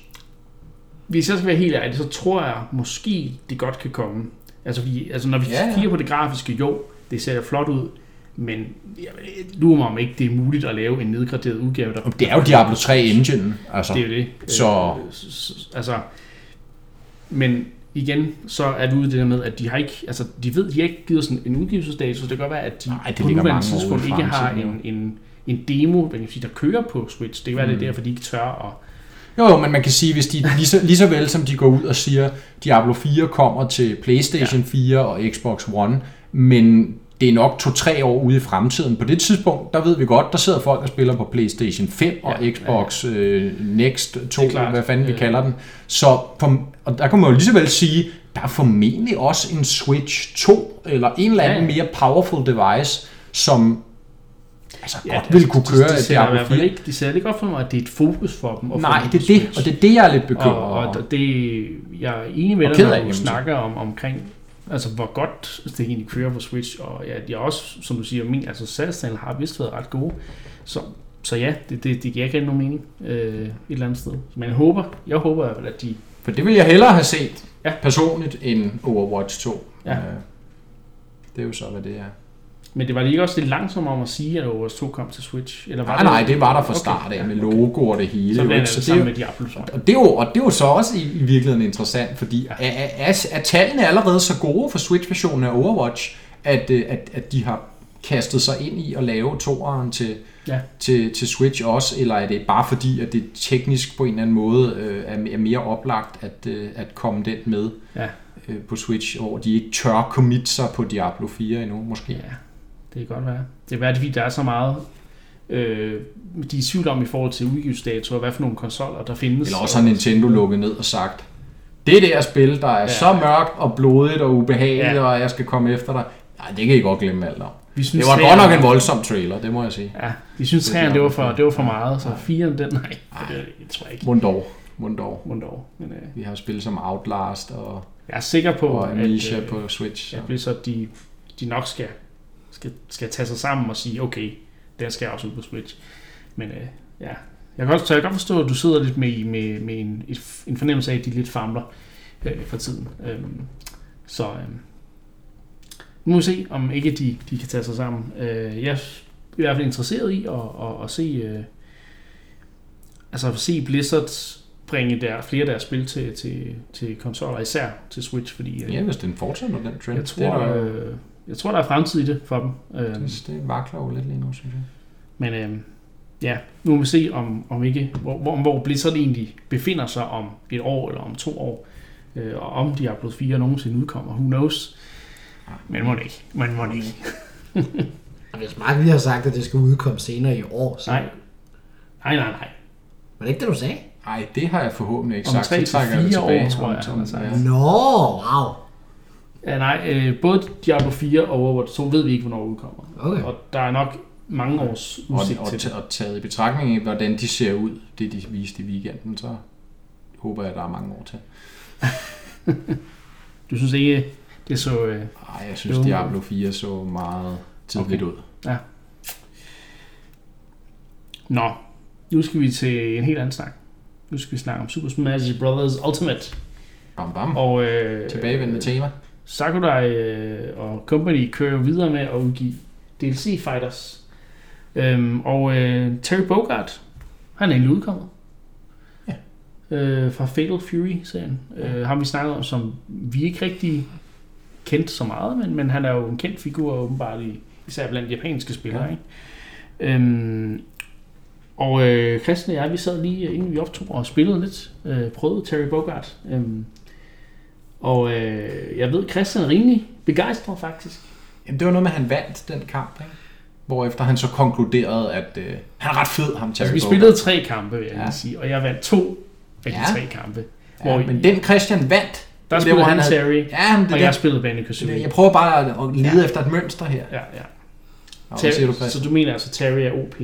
Hvis jeg skal være helt ærlig, så tror jeg måske, det godt kan komme. Altså, fordi, altså når vi Ja, ja, kigger på det grafiske, jo, det ser flot ud, men lurer mig om ikke, det er muligt at lave en nedgraderet udgave. Der, Det er jo Diablo 3 engine, altså. Det er jo det. Så- Øh, altså, men igen, så er vi ude i det der med, at de har ikke, altså de ved, de har ikke givet sådan en udgivelsesdato, så det kan godt være, at de Nej, det på nuværende tidspunkt ikke har en, en, en demo, hvad kan sige, der kører på Switch. Det kan være, Mm. det er derfor, de ikke tør at Jo, jo, men man kan sige, hvis de lige så, lige så vel som de går ud og siger, Diablo 4 kommer til PlayStation ja. 4 og Xbox One, men det er nok to-tre år ude i fremtiden. På det tidspunkt, der ved vi godt, der sidder folk og spiller på PlayStation 5 og Ja, Xbox Øh, Next 2, Det er klart. hvad fanden vi Øh. kalder den. Så på, og der kan man jo lige så vel sige, der er formentlig også en Switch 2, eller en eller anden Ja, ja. mere powerful device, som altså, Ja, godt ville kunne de- køre de, de Diablo hvert fald 4. ikke, de ser ikke op for mig, at det er et fokus for dem. Nej, det er det, og det er det, jeg er lidt bekymret og, over. og det, jeg er enig med Og dig, når det, du snakker om, omkring, altså hvor godt det egentlig kører på Switch, og ja, de er også, som du siger, min, altså salgstallene har vist været ret gode, så, så ja, det, det, det giver ikke nogen mening øh, et eller andet sted. Men jeg håber, jeg håber at de, For det vil jeg hellere have set Ja. ja. personligt end Overwatch 2. Ja. Øh, Det er jo så, hvad det er. Men det var lige også lidt langsomt om at sige, at Overwatch 2 kom til Switch, eller var Nej, nej, det var der fra Okay, start af ja, med okay. logo og det hele. Så ikke? det Så det er jo, med Diablo så. og det, er jo, og det er jo så også i, i virkeligheden interessant, fordi Ja. er, er, er tallene allerede så gode for Switch-versionen af Overwatch, at, øh, at, at de har kastet sig ind i at lave toeren til, Ja. til, til Switch også, eller er det bare fordi, at det teknisk på en eller anden måde øh, er, er mere oplagt at, øh, at komme den med Ja. øh, på Switch, hvor de ikke tør commit sig på Diablo 4 endnu, måske. Ja, det kan godt være. Det er værd, fordi der er så meget, øh, de er i tvivl om i forhold til udgivelsesdato, og hvad for nogle konsoller, der findes. Eller også har Nintendo lukket ned og sagt, det der spil, der er Ja. så mørkt og blodigt og ubehageligt, Ja. og jeg skal komme efter dig. Nej, det kan I godt glemme alt om. Vi Det synes, var træerne- godt nok en voldsom trailer, det må jeg sige. Ja, vi synes, Det træerne, er det var for, det var for meget, så firen, den, nej, det, det tror jeg ikke. Mundor. Mundor. Mundor. Men øh, Vi har spillet som Outlast og, jeg er sikker på, og Amnesia at, øh, på Switch. Så. at Blizzard, de, de nok skal, skal, skal tage sig sammen og sige, okay, den skal også ud på Switch. Men øh, ja, jeg kan, godt, så jeg kan godt forstå, at du sidder lidt med, med, med en, et, en fornemmelse af, at de lidt famler øh, for tiden. Øhm, så øh, nu må vi se, om ikke de, de kan tage sig sammen. Øh, jeg er i hvert fald interesseret i at, at, at se, øh, altså at se Blizzard bringe der, flere af deres spil til, til, til konsoller, især til Switch, fordi øh, Ja, hvis den fortsætter den trend. jeg det, er tror, der, øh, jeg tror, der er fremtid i det for dem. Øh, det, det vakler jo lidt lige nu, synes jeg. men øh, ja, nu må vi se, om, om ikke, hvor, hvor, hvor Blizzard egentlig befinder sig om et år eller om to år. Øh, og om Diablo 4 nogensinde udkommer. Who knows? Men må det ikke. Men må det ikke. Og Hvis Mark lige har sagt, at det skal udkomme senere i år, så Nej. Nej, nej, nej. var det ikke det, du sagde? Nej, det har jeg forhåbentlig ikke Om sagt. det fire år, tilbage. tror jeg, Om- han har sagt. Nå, wow. Ja, nej, øh, både Diablo 4 og Overwatch 2 ved vi ikke, hvornår udkommer. Okay. Og der er nok mange års Og, udsigt og, til det. og taget i betragtning af, hvordan de ser ud, det de viste i weekenden, så håber jeg, at der er mange år til. Du synes ikke, det så... Øh, Ej, jeg synes. Diablo 4 så meget tidligt Okay. ud. Nå, nu skal vi til en helt anden snak. Nu skal vi snakke om Super Smash Bros. Ultimate. Bam, bam. Og øh, Tilbagevendende tema. Sakurai øh, og Company kører jo videre med at udgive DLC Fighters. Øhm, og øh, Terry Bogard, han er egentlig udkommet. Ja. Øh, fra Fatal Fury-serien. Øh, ham vi snakkede om, som vi ikke rigtig kendt så meget, men, men han er jo en kendt figur åbenbart, i, især blandt japanske spillere. Ja. Ja. Ikke? Øhm, og øh, Christian og jeg, vi sad lige, inden vi optog, og spillede lidt. Øh, prøvede Terry Bogard. Øhm, og øh, jeg ved, Christian er rimelig begejstret faktisk. Jamen, det var noget med, at han vandt den kamp, ikke? Hvorefter han så konkluderede, at øh, han er ret fed, ham Terry Altså, vi spillede tre kampe, vil jeg Ja. sige, og jeg vandt to af de Ja. tre kampe. Ja, hvor men den Christian vandt. der det, spillede han han havde- Terry, Ja, men det, og det, jeg spillede Kazooie. jeg prøver bare at, lede ja. efter et mønster her. Ja, ja. Du, Terry, Christian? så du mener altså, Terry er OP?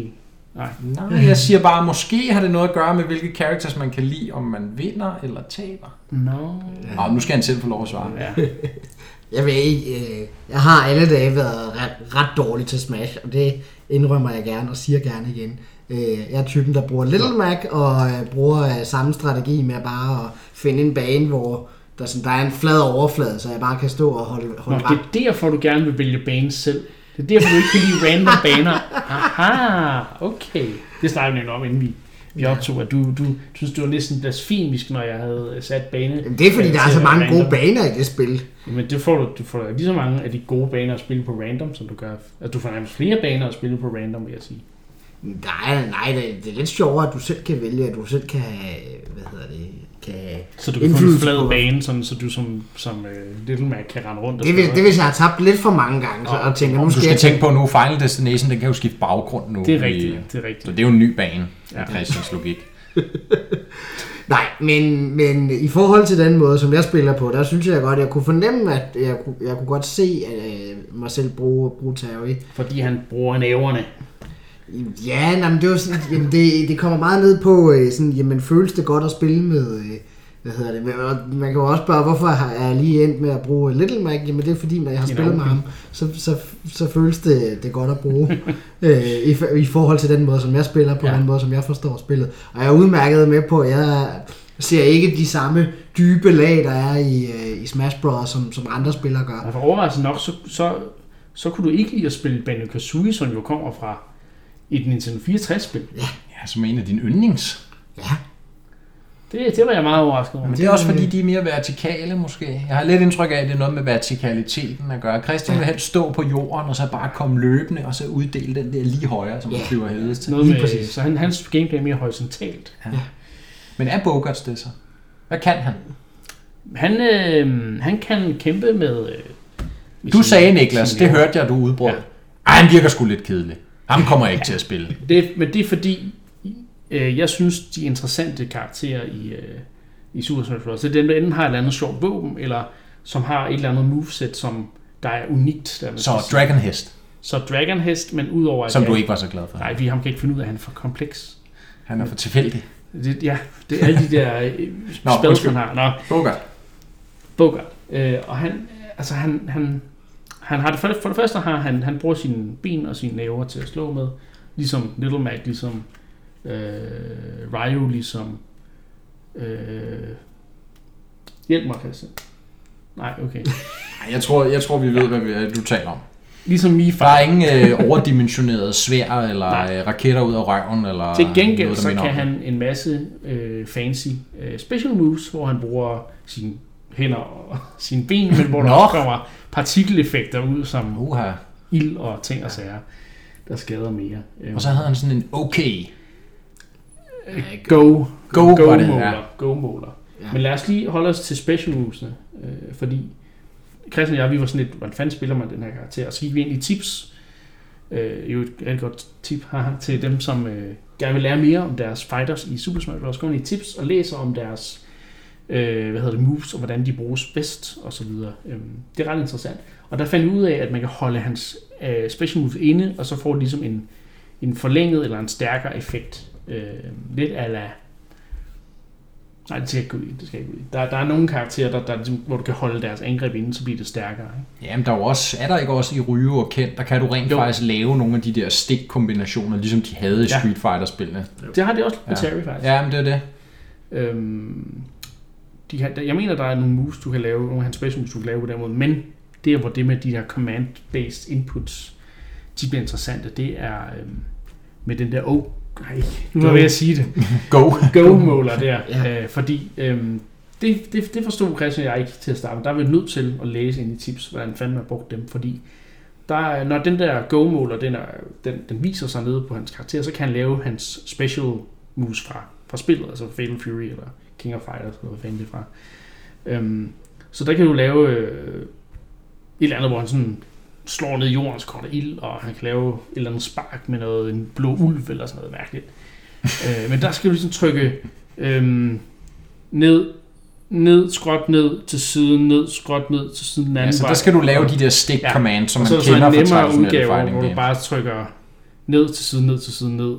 Nej. Nej, jeg siger bare, måske har det noget at gøre med, hvilke characters man kan lide, om man vinder eller taber. No. Nå, nu skal han selv få lov at svare. Ja. Jeg ved ikke, øh, jeg har alle dage været ret, ret dårlig til Smash, og det indrømmer jeg gerne og siger gerne igen. Øh, jeg er typen, der bruger Little Mac og øh, bruger samme strategi med bare at finde en bane, hvor der, sådan, der er en flad overflade, så jeg bare kan stå og holde, Nå, holde det ret. er derfor, du gerne vil vælge banen selv. Det er derfor, du ikke kan lide random baner. Aha, okay. Det snakkede vi nemlig om, inden vi, vi optog, at du, du synes, det var næsten blasfemisk, når jeg havde sat bane. Jamen, Det er fordi, øh, der er så mange random. gode baner i det spil. Men det får du, du får lige så mange af de gode baner at spille på random, som du gør. Altså, du får nærmest flere baner at spille på random, vil jeg sige. Nej, nej, det, det er lidt sjovere, at du selv kan vælge, at du selv kan hvad hedder det, kan Så du kan få en flad på- bane, sådan, så du som, som uh, Little Mac kan rende rundt og Det, vil, det hvis jeg har tabt lidt for mange gange, så, og tænker, nu Du skal skal jeg tænke på nu, Final Destination, den kan jo skifte baggrund nu. Det er i- rigtigt, det er rigtigt. Så det er jo en ny bane, ja. Christians logik. Nej, men, men i forhold til den måde, som jeg spiller på, der synes jeg godt, jeg kunne fornemme, at jeg kunne, jeg kunne godt se at, øh, mig selv bruge, bruge Terry. Fordi han bruger næverne. Ja, nej, men det, var sådan, jamen det, det kommer meget ned på, øh, sådan, jamen føles det godt at spille med, øh, hvad hedder det, Men, man kan jo også spørge, hvorfor har jeg lige endt med at bruge Little Mac? Jamen det er fordi, når jeg har spillet med ham, så, så, så føles det, det godt at bruge, øh, i, i forhold til den måde, som jeg spiller på, Ja. ja. den måde, som jeg forstår spillet. Og jeg er udmærket med på, at jeg ser ikke de samme dybe lag, der er i, øh, i Smash Bros., som, som andre spillere gør. Og for overraskende nok, så, så, så kunne du ikke lide at spille Banjo Kazooie, som jo kommer fra et Nintendo 64-spil. Ja, som en af dine yndlings. Ja, Det, det var jeg meget overrasket over. Men det er også fordi, de er mere vertikale måske. Jeg har lidt indtryk af, at det er noget med vertikaliteten at gøre. Christian vil helst stå på jorden, og så bare komme løbende, og så uddele den der lige højere, som Ja. flyver helvedes til. Noget Lige med, præcis. så han, hans gameplay er mere horisontalt. Men er Bogarts det så? Hvad kan han? Han, øh, han kan kæmpe med... Øh, med Du sin- sagde, Niklas, sin det hørte jeg, du udbrød. Ja. Ej, han virker sgu lidt kedelig. Ham kommer jeg ikke til at spille. Det, men det er fordi, øh, jeg synes, de interessante karakterer i, øh, i Super Smash Bros. det er dem, der enten har et eller andet sjovt våben, eller som har et eller andet moveset, som der er unikt. Der, man Så. Dragon Hest, så Dragon Hest, men udover at som du ikke var så glad for. Nej, vi ham kan ikke finde ud af, at han er for kompleks. Han er for tilfældig. Det, ja, det er alle de der øh, undskyld. han har. Nå, Bogart. Bogart. Øh, og han, altså han, han, han har det, for, for det første har han, han bruger sine ben og sine næver til at slå med, ligesom Little Mac, ligesom øh, Ryu, ligesom øh, hjælp mig, Christian. Nej, okay. Ej, Jeg tror, jeg tror, vi ved, hvad vi, du taler om. Ligesom Mifa. Der er ingen øh, overdimensionerede svær eller Nej. øh, raketter ud af røven. Eller Til gengæld noget, så kan om han en masse øh, fancy øh, special moves, hvor han bruger sine hænder og sine ben, men hvor der også kommer partikeleffekter ud som Uha. ild og ting og sager, der skader mere. Og så havde han sådan en okay. go, Go go det, måler, ja. go måler. Ja. Men lad os lige holde os til special movesene, øh, fordi Christian og jeg, vi var sådan lidt, hvordan fanden spiller man den her karakter? Og så gik vi ind i tips, øh, jo et rigtig godt tip haha, til dem, som øh, gerne vil lære mere om deres fighters i Super Smash Bros. Gå ind i tips og læser om deres øh, hvad hedder det, moves, og hvordan de bruges bedst, og så videre. Øhm, det er ret interessant. Og der fandt vi ud af, at man kan holde hans øh, special moves inde, og så får det ligesom en, en forlænget eller en stærkere effekt. Øh, lidt ala Nej, det skal ikke gå i. Det skal ikke gå i. Der, der er nogle karakterer, der, der, ligesom- hvor du kan holde deres angreb inde, så bliver det stærkere. Ikke? Jamen, der er, også, er der ikke også i Ryu og Kent, der kan du rent Jo. faktisk lave nogle af de der stikkombinationer, ligesom de havde i Ja. Street Fighter-spillene. Det har de også med Ja. Terry faktisk. Ja, men det er det. Øhm, de kan, jeg mener, der er nogle moves, du kan lave, nogle af hans special moves, du kan lave på den måde, men det er, hvor det med de her command-based inputs, de bliver interessante, det er øhm, med den der, oh, nej, nu er jeg at sige det, Go! go-måler der, Ja. øh, fordi øhm, det, det, det forstod Christian og jeg ikke til at starte. Der er vi nødt til at læse ind i tips, hvordan fanden man brugt dem, fordi der, er- når den der go-måler, den, er, den, den viser sig nede på hans karakter, så kan han lave hans special moves fra, fra spillet, altså Fatal Fury eller King of Fighters, eller hvad fanden det er fra. Øhm, så der kan du lave øh, et eller andet, hvor han sådan slår ned i jorden, så kommer der ild, og han kan lave et eller andet spark med noget, en blå ulv eller sådan noget mærkeligt. øh, men der skal du ligesom trykke øhm, ned, ned, skråt ned til siden, ned, skråt ned til siden den anden Ja, så der skal du lave de der stick Ja. commands, som man så kender en fra traditionelle udgave, fighting hvor du bare trykker ned til siden, ned til siden, ned,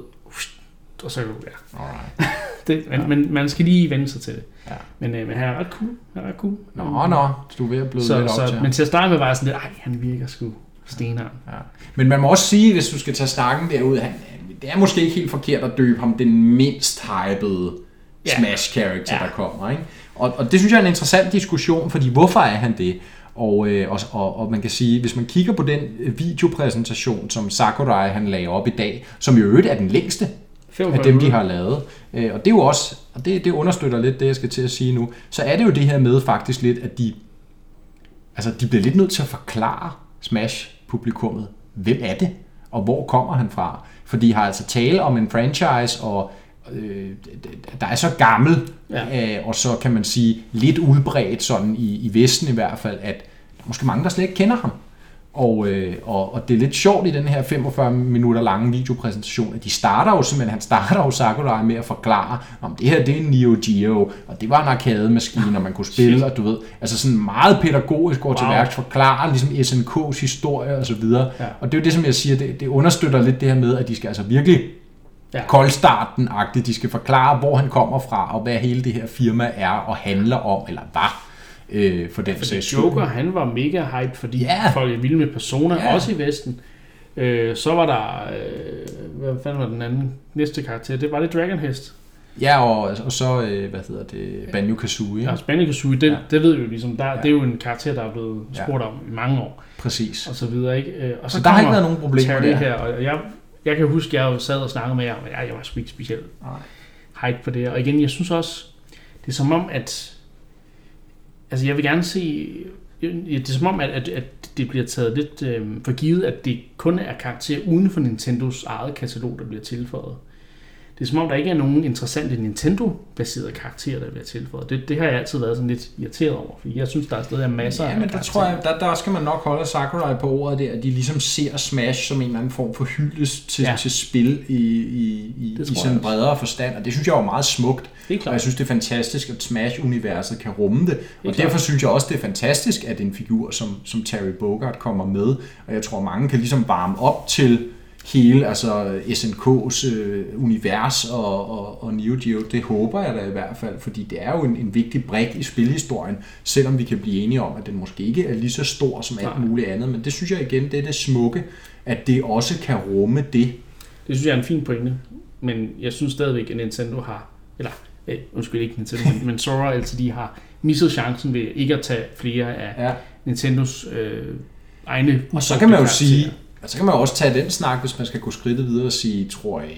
og så kan du, ja. Alright. Det, men, Ja. men man skal lige vende sig til det. Ja. Men, øh, men han er ret cool. Han er ret cool. Nå, nå, så du er ved at bløde så, lidt op så, til ham. Men til at starte med var jeg sådan lidt, ej, han virker sgu steneren. Ja. Men man må også sige, hvis du skal tage snakken derud, han, det er måske ikke helt forkert at døbe ham den mindst hypede Ja. Smash-character, Ja. der kommer. Ikke? Og, og det synes jeg er en interessant diskussion, fordi hvorfor er han det? Og, øh, og, og, og man kan sige, hvis man kigger på den videopræsentation, som Sakurai han lagde op i dag, som i øvrigt er den længste af 45 dem, de har lavet. Øh, Og det er jo også, og det, det understøtter lidt det, jeg skal til at sige nu, så er det jo det her med faktisk lidt, at de, altså de bliver lidt nødt til at forklare Smash-publikummet, hvem er det, og hvor kommer han fra? For de har altså tale om en franchise, og øh, der er så gammel, Ja. øh, og så kan man sige lidt udbredt sådan i, i Vesten i hvert fald, at der er måske mange, der slet ikke kender ham. Og, øh, og, og det er lidt sjovt i den her 45 minutter lange videopræsentation, at de starter jo simpelthen, han starter jo Sakurai med at forklare, om det her det er en Neo Geo, og det var en arcade-maskine, og man kunne spille, og du ved, altså sådan meget pædagogisk går wow. til værks, forklarer ligesom SNK's historie og så videre. Ja. Og det er jo det, som jeg siger, det, det understøtter lidt det her med, at de skal altså virkelig Ja. koldstarten-agtigt, de skal forklare, hvor han kommer fra, og hvad hele det her firma er og handler om, eller var, øh, for den Fordi sags skyld. Joker, han var mega hype, fordi Ja. folk er vilde med Persona, Ja. også i Vesten. Øh, så var der, øh, hvad fanden var den anden næste karakter? Det var det Dragon Heist. Ja, og, og så, øh, hvad hedder det, Banjo Kazooie. Ja. Ja. Altså Banjo-Kazooie, det, Ja. ja. det ved vi jo ligesom, der, Ja. ja. det er jo en karakter, der er blevet Ja. spurgt om i mange år, Præcis. og så videre, ikke? Øh, Og Så der har ikke været nogen problemer Terry der. her, og jeg, jeg kan huske, jeg sad og snakkede med jer, og jeg, jeg var sgu ikke specielt hype på det. Og igen, jeg synes også, det er som om, at... Altså, jeg vil gerne se... Det er som om, at, at, at det bliver taget lidt øh, for givet, at det kun er karakterer uden for Nintendos eget katalog, der bliver tilføjet. Det er som om, der ikke er nogen interessante Nintendo-baserede karakterer, der bliver tilføjet. Det, det har jeg altid været sådan lidt irriteret over, fordi jeg synes, der er stadig masser Ja, af men der tror jeg, der, der skal man nok holde Sakurai på ordet der, at de ligesom ser Smash som en eller anden form for hyldest til, ja. Til spil i, i, i, i sådan en bredere forstand, og det synes jeg er meget smukt. Det er Og klart. jeg synes, det er fantastisk, at Smash-universet kan rumme det. Og klart. derfor synes jeg også, det er fantastisk, at en figur som, som Terry Bogard kommer med. Og jeg tror, mange kan ligesom varme op til hele altså SNK's øh, univers og, og, og Neo Geo. Det håber jeg da i hvert fald, fordi det er jo en, en vigtig brik i spilhistorien, selvom vi kan blive enige om, at den måske ikke er lige så stor som alt muligt andet. Men det synes jeg igen, det er det smukke, at det også kan rumme det. Det synes jeg er en fin pointe, men jeg synes stadigvæk, at Nintendo har, eller øh, undskyld ikke Nintendo, men, men Sora LTD har misset chancen ved ikke at tage flere af Ja. Nintendos øh, egne Og så kan man jo sige, og så kan man jo også tage den snak, hvis man skal gå skridtet videre og sige, tror jeg,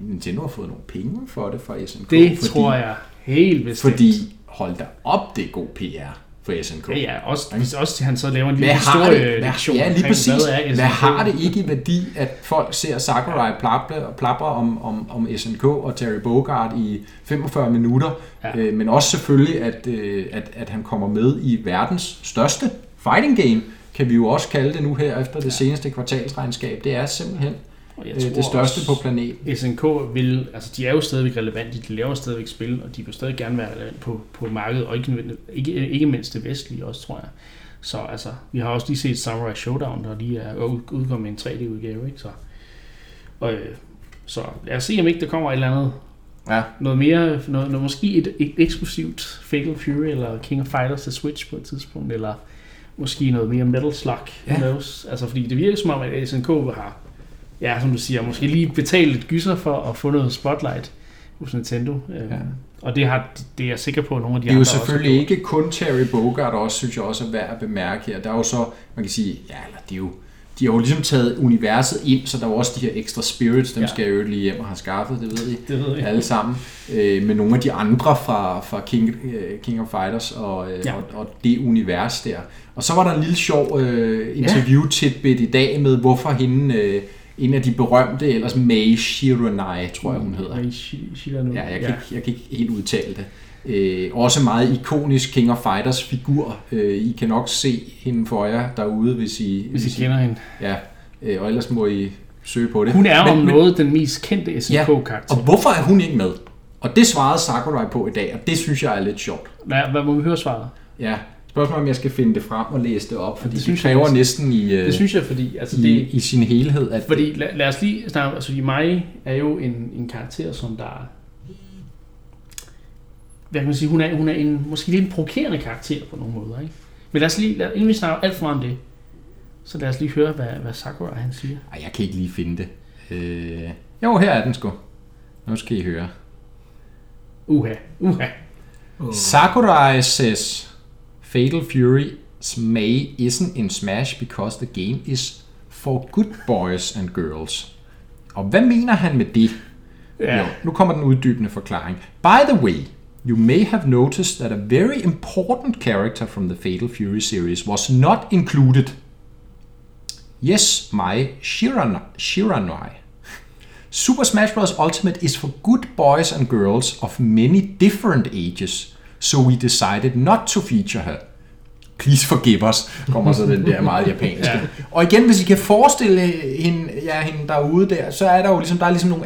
Nintendo har fået nogle penge for det fra SNK? Det fordi, tror jeg helt bestemt. Fordi, hold da op, det er god PR for SNK. Ja, ja, også, hvis også han så laver en lille historielektion ja, lige præcis. hvad er Hvad har det ikke i værdi, at folk ser Sakurai plapre, plapre om, om, om SNK og Terry Bogard i 45 minutter, Ja. øh, men også selvfølgelig, at, øh, at, at han kommer med i verdens største fighting game, kan vi jo også kalde det nu her efter det seneste kvartalsregnskab. Det er simpelthen Og jeg øh, tror det største også, på planeten. SNK vil, altså de er jo stadigvæk relevante, de laver stadigvæk spil, og de vil stadig gerne være relevant på, på markedet, og ikke, ikke, ikke mindst det vestlige også, tror jeg. Så altså, vi har også lige set Samurai Showdown, der lige er ud- udkommet med en 3D-udgave, ikke? Så, og, øh, så lad os se, om ikke der kommer et eller andet Ja. Noget mere, noget, noget måske et, et eksklusivt Fatal Fury eller King of Fighters til Switch på et tidspunkt, eller måske noget mere Metal Slug, Ja. ja. knows. Altså fordi det virker som om, at SNK har, ja som du siger, måske lige betalt lidt gyser for at få noget spotlight hos Nintendo. Øhm, Ja. Og det, har, det er jeg sikker på, at nogle af de Det er jo andre selvfølgelig også ikke kun Terry Bogard, også synes jeg også er værd at bemærke her. Der er jo så, man kan sige, ja, eller det er jo, de har jo ligesom taget universet ind, så der er jo også de her ekstra spirits, dem ja. Skal jeg jo lige hjem og have skaffet, det ved I. Det ved jeg. alle sammen, øh, med nogle af de andre fra, fra King, øh, King of Fighters og, øh, ja. Og, og det univers der. Og så var der en lille sjov øh, interview tidbit i dag med, hvorfor hende, øh, en af de berømte, ellers Mei Shiranai, tror jeg hun hedder. Mai Shi- Shirano. Ja, jeg kan, Ikke, jeg kan ikke helt udtale det. Øh, også meget ikonisk King of Fighters figur. Øh, I kan nok se hende for jer derude, hvis I... Hvis I kender hende. Ja, øh, og ellers må I søge på det. Hun er Men- om men- noget den mest kendte SNK-karakter. og hvorfor er hun ikke med? Og det svarede Sakurai på i dag, og det synes jeg er lidt sjovt. Hvad, hvad må vi høre svaret? Ja, spørgsmålet om jeg skal finde det frem og læse det op, fordi det det, synes det jeg kræver også. næsten i, øh, Det synes jeg, fordi altså i, det, i sin helhed. At Fordi lad, lad os lige snakke, altså Mai er jo en, en karakter, som der hvad kan man sige, hun er, hun er en, måske lidt en provokerende karakter på nogle måder, ikke? Men lad os lige, lad, inden vi snakker alt for meget om det, så lad os lige høre, hvad, hvad Sakura han siger. Ej, jeg kan ikke lige finde det. Øh, jo, her er den sgu. Nu skal I høre. Uha, uha. Oh. Sakurai says Fatal Fury's May isn't in Smash because the game is for good boys and girls. Og hvad mener han med det? Ja, Jo, nu kommer den uddybende forklaring. By the way, you may have noticed that a very important character from the Fatal Fury series was not included. Yes, my Shiran- Shiranui. Super Smash Bros. Ultimate is for good boys and girls of many different ages, so we decided not to feature her. Please forgive us, kommer så den der meget japanske. Ja. Og igen, hvis I kan forestille hende, ja, hende derude der, så er der jo ligesom, der er ligesom nogle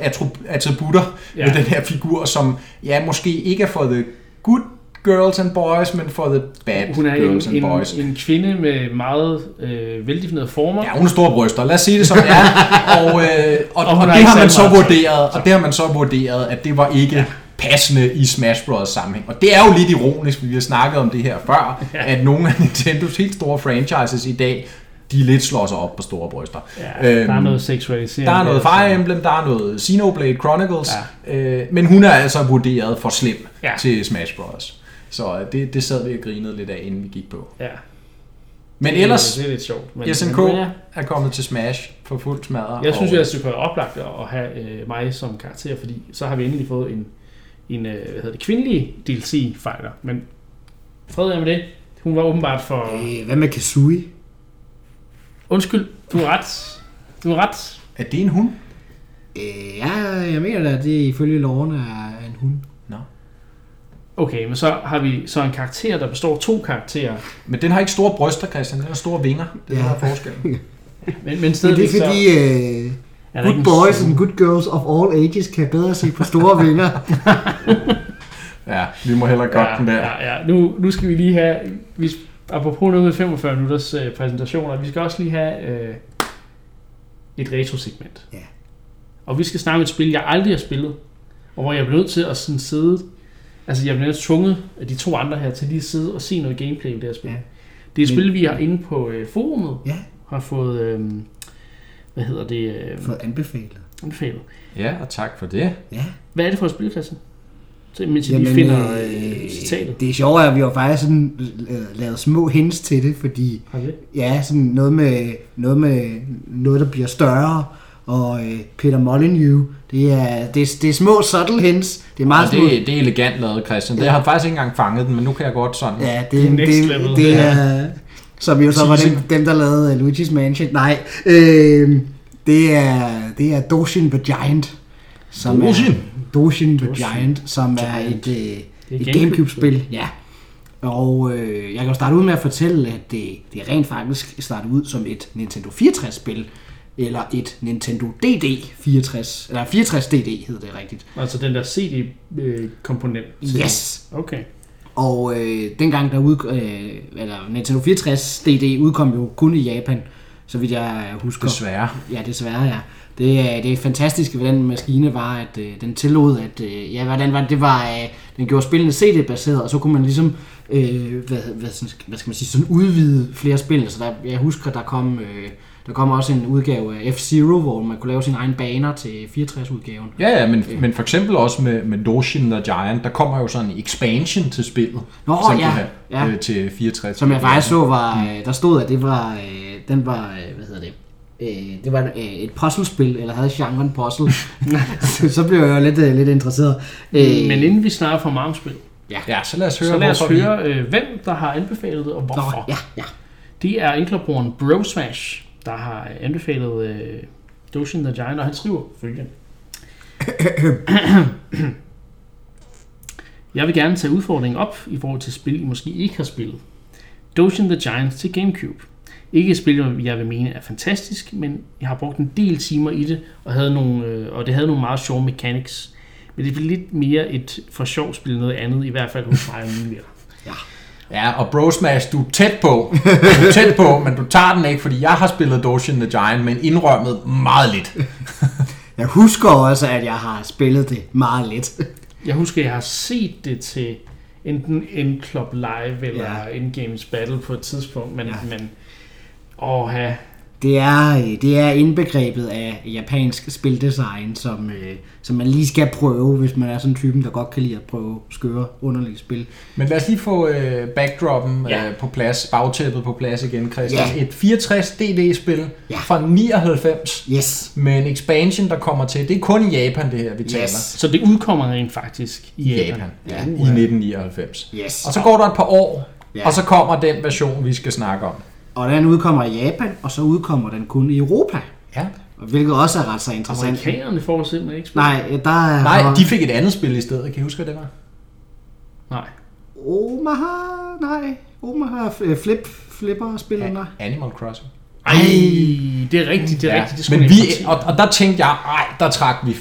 attributter ja. Ja. med den her figur, som ja, måske ikke er for the good girls and boys, men for the bad hun er girls en, and boys. en, en kvinde med meget øh, veldefinerede former. Ja, hun har store bryster. Lad os sige det som det er. Og, øh, og, og, Og det har man så vurderet, og det har man så vurderet, at det var ikke passende i Smash Bros. sammenhæng. Og det er jo lidt ironisk, fordi vi har snakket om det her før, Ja. at nogle af Nintendos helt store franchises i dag, de lidt slår sig op på store bryster. Ja, Øhm, der er noget seksualisering. Der er noget Fire Emblem, der er noget Xenoblade Chronicles, ja. øh, men hun er altså vurderet for slem ja. Til Smash Bros. Så øh, det, det sad vi og grinede lidt af, inden vi gik på. Ja, Men det, ellers, Det er lidt sjovt. Men, SNK men, ja. er kommet til Smash for fuld smadre. Jeg synes, det kunne være oplagt at have øh, mig som karakter, fordi så har vi endelig fået en, en øh, hvad hedder det, kvindelig DLC-fighter. Men fred er med det. Hun var åbenbart for... Øh, hvad med Kazooie? Undskyld, du har ret. Du har ret. Er det en hund? Øh, ja, jeg mener da, at det ifølge lovene er en hund. Okay, men så har vi så en karakter, der består af to karakterer. Men den har ikke store bryster, Christian. Den har store vinger. Det er Ja. der er forskellen. Men, men Men det er fordi, så... øh, Er good boys sådan- and good girls of all ages kan bedre se på store vinger. Ja, vi må hellere godt den der. Ja, ja. Nu, nu skal vi lige have... Vi, apropos noget med 45 minutters øh, præsentationer, vi skal også lige have øh, et retro-segment. Ja. Og vi skal snakke om et spil, jeg aldrig har spillet, og hvor jeg bliver nødt til at sådan sidde... Altså, jeg bliver nødt tvunget af de to andre her til lige at sidde og se noget gameplay i det her spil. Ja. Ja. Det er et Men- spil, vi har inde på øh, forumet, Ja, har fået... Øh, hvad hedder det? Øh, fået anbefalet. anbefalet. Ja, og tak for det. Ja. Hvad er det for et spil, Christian? Så mens jeg lige finder øh, citatet. det er sjovt, at vi har faktisk sådan øh, lavet små hints til det, fordi Har det? ja, sådan noget med noget, med noget der bliver større, og øh, Peter Molyneux, det er, det, er, det er små subtle hints. Det er meget Og små. det, det er elegant lavet, Christian. Det Ja. har jeg faktisk ikke engang fanget den, men nu kan jeg godt sådan. Ja, Det er det, next det, level. det, det er... Som jo så var dem, dem der lavede uh, Luigi's Mansion. Nej, øh, det er, det er Doshin the Giant. Som Doshin? Er, Doshin the Doshin Giant, som er Giant. et, øh, er et Gamecube-spil. Gamecube-spil. Ja. Og øh, jeg kan jo starte ud med at fortælle, at det, det rent faktisk startede ud som et Nintendo 64-spil, eller et Nintendo DD 64, eller 64 DD hed det rigtigt. Altså den der CD-komponent. Yes! Okay. Og øh, dengang der ud, øh, eller Nintendo 64 DD udkom jo kun i Japan, så vidt jeg husker. Desværre. Ja, desværre, ja. Det, øh, det fantastiske ved den maskine var, at øh, den tillod, at øh, ja, hvordan var det? det var, øh, den gjorde spillene CD-baseret, og så kunne man ligesom, øh, hvad, hvad, hvad skal man sige, sådan udvide flere spil. Så der, jeg husker, der kom, øh, der kom også en udgave af F-Zero, hvor man kunne lave sine egne baner til 64-udgaven. Ja, ja, men, men for eksempel også med, med Doshin the Giant, der kommer jo sådan en expansion til spillet. Nå, simpelthen, ja, ja. Øh, til 64. Som jeg faktisk så, var, øh, der stod, at det var, øh, den var, øh, hvad hedder det, øh, det var øh, et puzzlespil, eller havde genren puzzle. så, blev jeg jo lidt, øh, lidt interesseret. Øh, Men inden vi snakker for Marmspil, Ja, så lad os høre, så lad os høre, øh, hvem der har anbefalet det, og Nå, hvorfor. ja, ja. Det er enkelbrugeren Bro Smash, der har anbefalet øh, Doshin the Giant, og han skriver følgende. Jeg vil gerne tage udfordringen op i forhold til spil, I måske ikke har spillet. Doshin the Giant til Gamecube. Ikke et spil, jeg vil mene er fantastisk, men jeg har brugt en del timer i det, og, havde nogle, øh, og det havde nogle meget sjove mechanics. Men det blev lidt mere et for sjov spil end noget andet, i hvert fald hos mig og mine venner. Ja, og Bro Smash, du er tæt på. Du er tæt på, men du tager den ikke, fordi jeg har spillet Doshin the Giant, men indrømmet meget lidt. Jeg husker også, at jeg har spillet det meget lidt. Jeg husker, jeg har set det til enten en Club Live eller Ja. ja. Games Battle på et tidspunkt, men, Ja. ja. men åh, ja, Det er, øh, det er indbegrebet af japansk spildesign, som, øh, som man lige skal prøve, hvis man er sådan en typen, der godt kan lide at prøve skøre, underlige spil. Men lad os lige få øh, backdroppen Ja. øh, på plads, bagtæppet på plads igen, Christian. Ja. Et 64 DD-spil Ja. fra 99 Yes. med en expansion, der kommer til. Det er kun i Japan, det her, vi taler. så det udkommer rent faktisk i Japan. Japan, ja, Ja. i 1999. Yes. Og så går der et par år, Ja. og så kommer den version, vi skal snakke om. Og den udkommer i Japan, og så udkommer den kun i Europa. Ja. Og Hvilket også er ret så interessant. Amerikanerne får simpelthen ikke spil. Nej, der er... Nej, de fik et andet spil i stedet. Kan I huske, hvad det var? Nej. Omaha, nej. Omaha Flip, Flipper spillet, nej. Animal Crossing. Ej, det er rigtigt, det er rigtigt. Det men vi, og, og der tænkte jeg, ej, der trak vi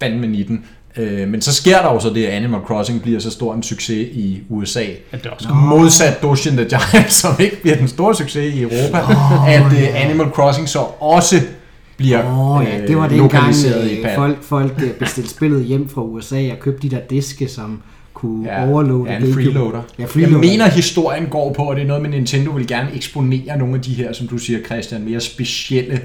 fandme 19. Øh, men så sker der jo så det, at Animal Crossing bliver så stor en succes i USA. at det også Modsat Doshin the Giant, som ikke bliver den store succes i Europa, oh, at uh, Animal Crossing så også bliver Åh oh, ja, det var øh, dengang lokaliseret i øh, folk, folk øh, bestilte spillet hjem fra USA og købte de der diske, som kunne Ja, overloade. ja, en freeloader. Ja, Jeg freeloader. mener, historien går på, at det er noget med Nintendo vil gerne eksponere nogle af de her, som du siger, Christian, mere specielle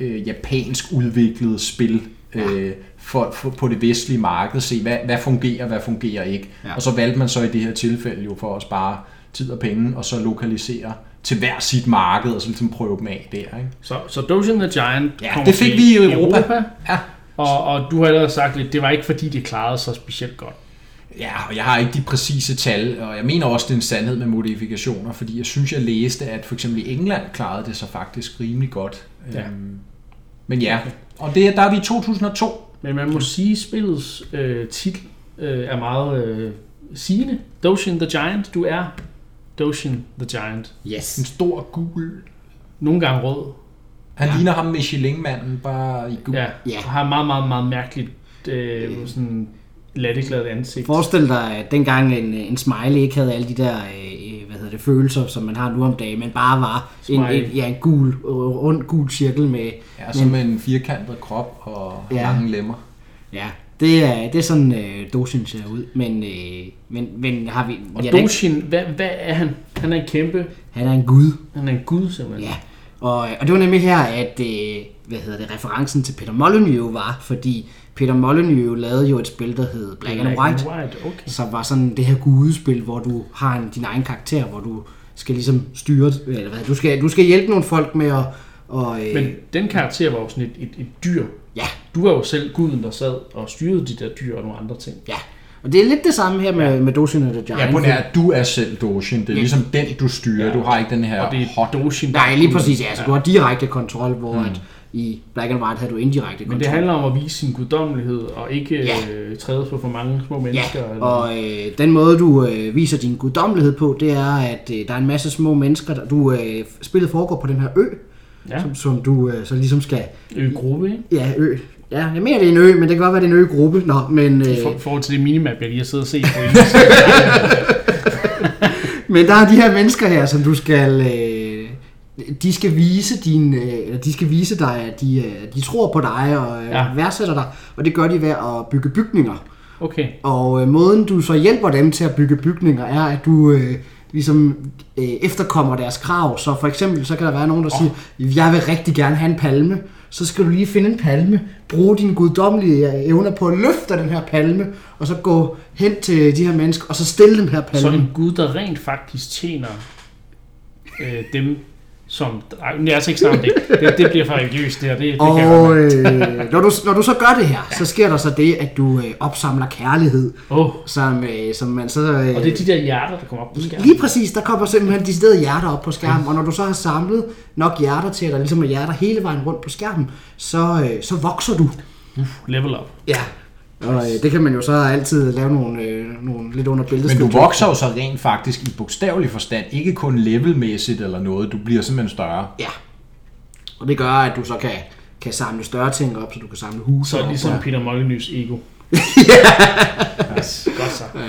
øh, japansk udviklede spil øh, for, for, på det vestlige marked. Se, hvad, hvad fungerer, hvad fungerer ikke. Ja. Og så valgte man så i det her tilfælde jo for at spare tid og penge, og så lokalisere til hver sit marked, og så ligesom prøve dem af der. Ikke? Så, så Doshin the Giant Ja, det fik vi i Europa. Ja. Og, og du har allerede sagt lidt, det var ikke fordi, det klarede sig specielt godt. Ja, og jeg har ikke de præcise tal, og jeg mener også, det er en sandhed med modifikationer, fordi jeg synes, jeg læste, at for eksempel i England klarede det sig faktisk rimelig godt. Ja. Øhm, men ja, og det, er- der er vi i 2002. Men man må sige, at spillets øh, titel øh, er meget øh, sigende. Doshin the Giant, du er Doshin the Giant. Yes. En stor gul... Nogle gange rød. Han Ja. ligner ham Michelin-manden, bare i gul. Ja, Ja. og har meget, meget, meget mærkeligt øh, sådan latteglade ansigt. Forestil dig, at dengang en, en smiley ikke havde alle de der øh, det, følelser, som man har nu om dagen, men bare var en, en, ja, en gul, rund gul cirkel med... Ja, som med en firkantet krop og Ja. lange lemmer. Ja, det er, det er sådan, øh, Doshin ser ud. Men, øh, men, men har vi... Og ja, Doshin, hvad, hvad er han? Han er en kæmpe, Han er en gud. han er en gud simpelthen. Ja, og, og det var nemlig her, at øh, hvad hedder det, referencen til Peter Molyneux var, fordi Peter Molyneux lavede jo et spil, der hed Black and White, white. Okay. som var sådan det her gudespil, hvor du har en, din egen karakter, hvor du skal ligesom styre, eller hvad, du skal, du skal hjælpe nogle folk med at, og, øh, Men den karakter var jo sådan et, et, et dyr. ja, Du var jo selv guden, der sad og styrede de der dyr og nogle andre ting. ja. Og det er lidt det samme her med, med Doshin og the Giant. Ja, på nær, at du er selv Doshin. Det er Ja. ligesom den, du styrer. Ja. Du har ikke den her Og det hot er Doshin, der Nej, lige præcis, ja. Så du har direkte kontrol, hvor mm. at i Black and White havde du indirekte kontrol. Men det handler om at vise sin guddommelighed, og ikke Ja. øh, træde på for mange små mennesker. Ja, eller- og øh, den måde, du øh, viser din guddommelighed på, det er, at øh, der er en masse små mennesker, der du øh, spillet foregår på den her ø, ja. som, som du øh, så ligesom skal... Ø-gruppe, ikke? Ja, ø. Ja, jeg mener, det er en ø, men det kan godt være, det er en ø-gruppe. Nå, men, I øh, for, forhold til det minimap, jeg lige har siddet og set på. men der er de her mennesker her, som du skal... Øh, de skal vise din, øh, eller de skal vise dig, at de, øh, de tror på dig og Ja. ja. værdsætter dig, og det gør de ved at bygge bygninger. Okay. Og øh, måden du så hjælper dem til at bygge bygninger er, at du øh, ligesom øh, efterkommer deres krav. Så for eksempel, så kan der være nogen, der siger, jeg vil rigtig gerne have en palme. Så skal du lige finde en palme, bruge dine guddommelige øh, evner på at løfte den her palme, og så gå hen til de her mennesker, og så stille den her palme. Så en gud, der rent faktisk tjener øh, dem, som... Ej, men jeg er altså ikke snakke det. det. Det bliver for religiøst, det her. Det, det kan Og mærke. øh, når, du, når du så gør det her, så sker der så det, at du øh, opsamler kærlighed, Åh, som, øh, som man så... Øh, og det er de der hjerter, der kommer op på skærmen. Lige præcis, der kommer simpelthen de steder hjerter op på skærmen, og når du så har samlet nok hjerter til, at der ligesom er hjerter hele vejen rundt på skærmen, så, øh, så vokser du. Level up. Ja. Og øh, det kan man jo så altid lave nogle, øh, nogle lidt under. Men du vokser jo så rent faktisk i bogstavelig forstand, ikke kun levelmæssigt eller noget, du bliver simpelthen større. Ja. Og det gør, at du så kan, kan samle større ting op, så du kan samle huse Så er op. det ligesom og- Peter Molyneux ego. yes, godt så. Ja.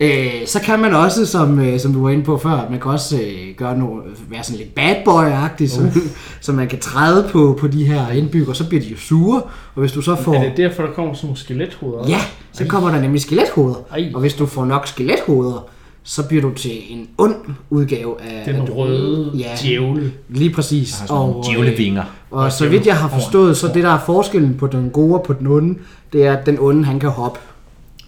Øh, så kan man også, som, øh, som du var inde på før, man kan også øh, gøre noget, være sådan lidt bad boy-agtig, så, så man kan træde på, på de her indbygger, så bliver de jo sure, og hvis du så får... Er det derfor, der kommer sådan nogle skelethoveder? Ja, så kommer der nemlig skelethoveder, Ej. og hvis du får nok skelethoveder, så bliver du til en ond udgave af... Den af- røde Ja. djævle. Lige præcis. Sådan nogle djævlevinger. Og, og så vidt jeg har forstået, så det der er forskellen på den gode og på den onde, det er, at den onde, han kan hoppe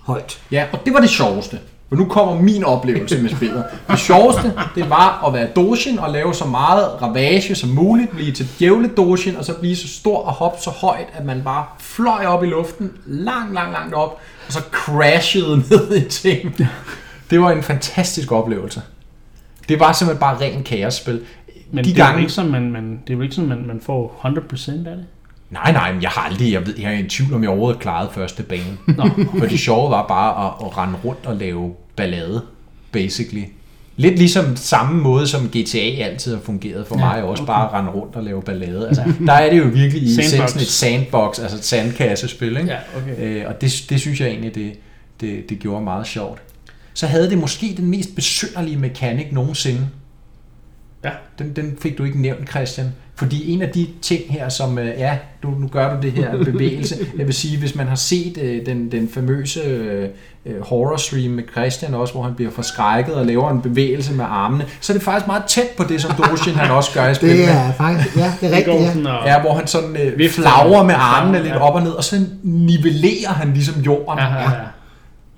højt. Ja, og det var det sjoveste. Og nu kommer min oplevelse med spillet. Det sjoveste, det var at være Doshin og lave så meget ravage som muligt, blive til djævle Doshin, og så blive så stor og hoppe så højt, at man bare fløj op i luften, langt, langt, langt op, og så crashede ned i ting. Det var en fantastisk oplevelse. Det var simpelthen bare ren kaosspil. Men De det, er gange- ikke sådan, man, man, det er jo ikke sådan, man, man får 100% af det. Nej, nej, men jeg har aldrig, jeg ved, jeg er i tvivl om, jeg overhovedet klarede første bane. Nå, For det sjove var bare at, at rende rundt og lave ballade, basically. Lidt ligesom samme måde, som GTA altid har fungeret for Ja, mig, også okay. bare at rende rundt og lave ballade. Altså, der er det jo virkelig i essensen et sandbox, altså et sandkassespil, ikke? ja, okay. Øh, og det, det synes jeg egentlig, det, det, det gjorde meget sjovt. Så havde det måske den mest besynderlige mekanik nogensinde. Ja. Den, den fik du ikke nævnt, Christian. Fordi en af de ting her, som, øh, ja, du, nu gør du det her bevægelse. Jeg vil sige, hvis man har set øh, den, den famøse øh, øh, horror stream med Christian også, hvor han bliver forskrækket og laver en bevægelse med armene, så er det faktisk meget tæt på det, som Doshin han også gør i spillet. Det er faktisk, ja, det er rigtigt, ja. Ja, hvor han sådan øh, flagrer med armene lidt op og ned, og så nivellerer han ligesom jorden. Ja, ja, ja.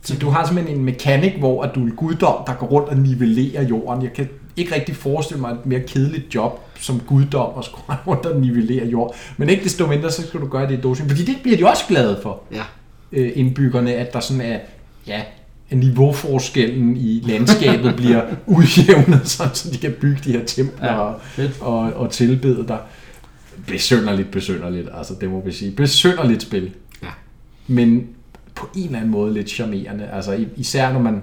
Så du har simpelthen en mekanik, hvor at du er en guddom, der går rundt og nivellerer jorden. Jeg kan ikke rigtig forestille mig et mere kedeligt job som guddom at skulle rundt og nivellere jord. Men ikke desto mindre, så skal du gøre det i Doshin. Fordi det bliver de også glade for, Ja. øh, indbyggerne, at der sådan er, ja, niveauforskellen i landskabet bliver udjævnet, sådan, så de kan bygge de her templer Ja, og, og, og tilbede dig. Besynderligt, besynderligt, altså det må vi sige. Besynderligt spil. Ja. Men på en eller anden måde lidt charmerende. Altså især når man,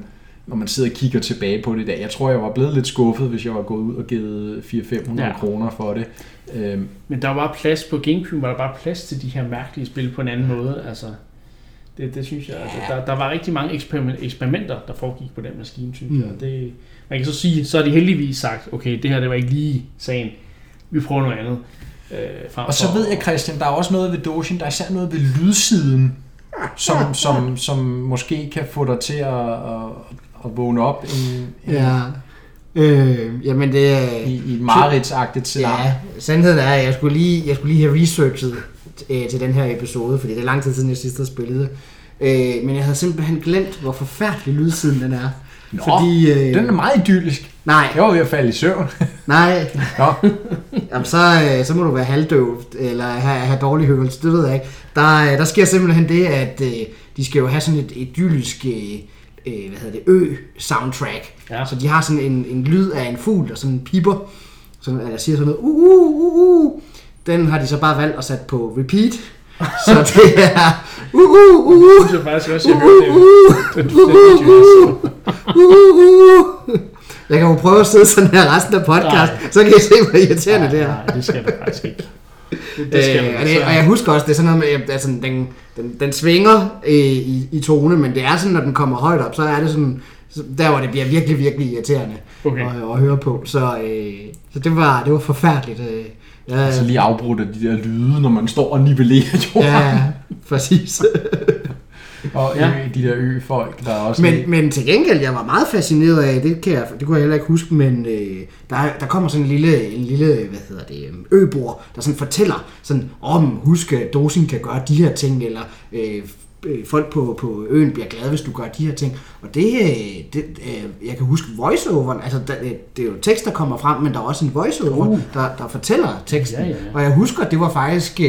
når man sidder og kigger tilbage på det dag. Jeg tror, jeg var blevet lidt skuffet, hvis jeg var gået ud og givet 400-500 Ja. ja. kroner for det. Øhm, Men der var bare plads på Gamecube, var der bare plads til de her mærkelige spil på en anden måde. Altså, det, det synes jeg, altså, der, der var rigtig mange eksperiment, eksperimenter, der foregik på den maskine, synes mm. jeg. Det, man kan så sige, så har de heldigvis sagt, okay, det her det var ikke lige sagen. Vi prøver noget andet. Øh, frem og så for- ved jeg, Christian, der er også noget ved Doshin, der er især noget ved lydsiden, som, som, som måske kan få dig til at, at, at vågne op en, en, Ja. Øh, jamen det er... i, i et mareridtsagtigt scenarie. Ja, sandheden er, at jeg skulle lige, jeg skulle lige have researchet øh, til den her episode, fordi det er lang tid siden, jeg sidst har spillet. Øh, men jeg havde simpelthen glemt, hvor forfærdelig lydsiden den er. Nå, fordi, øh, Den er meget idyllisk. Nej, Jeg var ved at falde i søvn. nej. Nå, Jamen, så, øh, så må du være halvdøv, eller have, have dårlig hørelse, det ved jeg ikke. Der, øh, der sker simpelthen det, at øh, de skal jo have sådan et idyllisk øh, øh, hvad hedder det, ø-soundtrack. Ja. Så de har sådan en, en lyd af en fugl, der sådan piper, sådan, eller siger sådan noget, uh, uh, uh, uh. Den har de så bare valgt at sætte på repeat. Så det er, uh, uh, uh, uh, Det synes jeg faktisk også, jeg uh, hørte uh, det. uh, den video, jeg så. uh, uh, uh. Jeg kan jo prøve at sidde sådan her resten af podcast, Nej. så kan I se, hvor irriterende det er. Nej, det skal du faktisk ikke. Det, det skal Øh, du og, det, så- og jeg husker også, det er sådan noget med, at altså, den, den, den svinger øh, i, i tone, men det er sådan, når den kommer højt op, så er det sådan så der hvor det bliver virkelig, virkelig irriterende Okay. at, at høre på. Så, øh, så det, var, det var forfærdeligt. Øh, ja, Så lige afbrudt af de der lyde, når man står og nivellerer jorden. ja, præcis. Og Ja. ø, de der ø-folk, der er også... Men, men til gengæld, jeg var meget fascineret af, det, kan jeg, det kunne jeg heller ikke huske, men øh, der, der kommer sådan en lille, en lille hvad hedder det, øbor, der sådan fortæller, sådan, om husk, at Dosin kan gøre de her ting, eller øh, folk på, på øen bliver glade, hvis du gør de her ting. Og det, øh, det øh, jeg kan huske voiceoveren, altså der, det er jo tekst, der kommer frem, men der er også en voiceover, Uh. der, der fortæller teksten. Ja, ja, ja. Og jeg husker, at det var faktisk...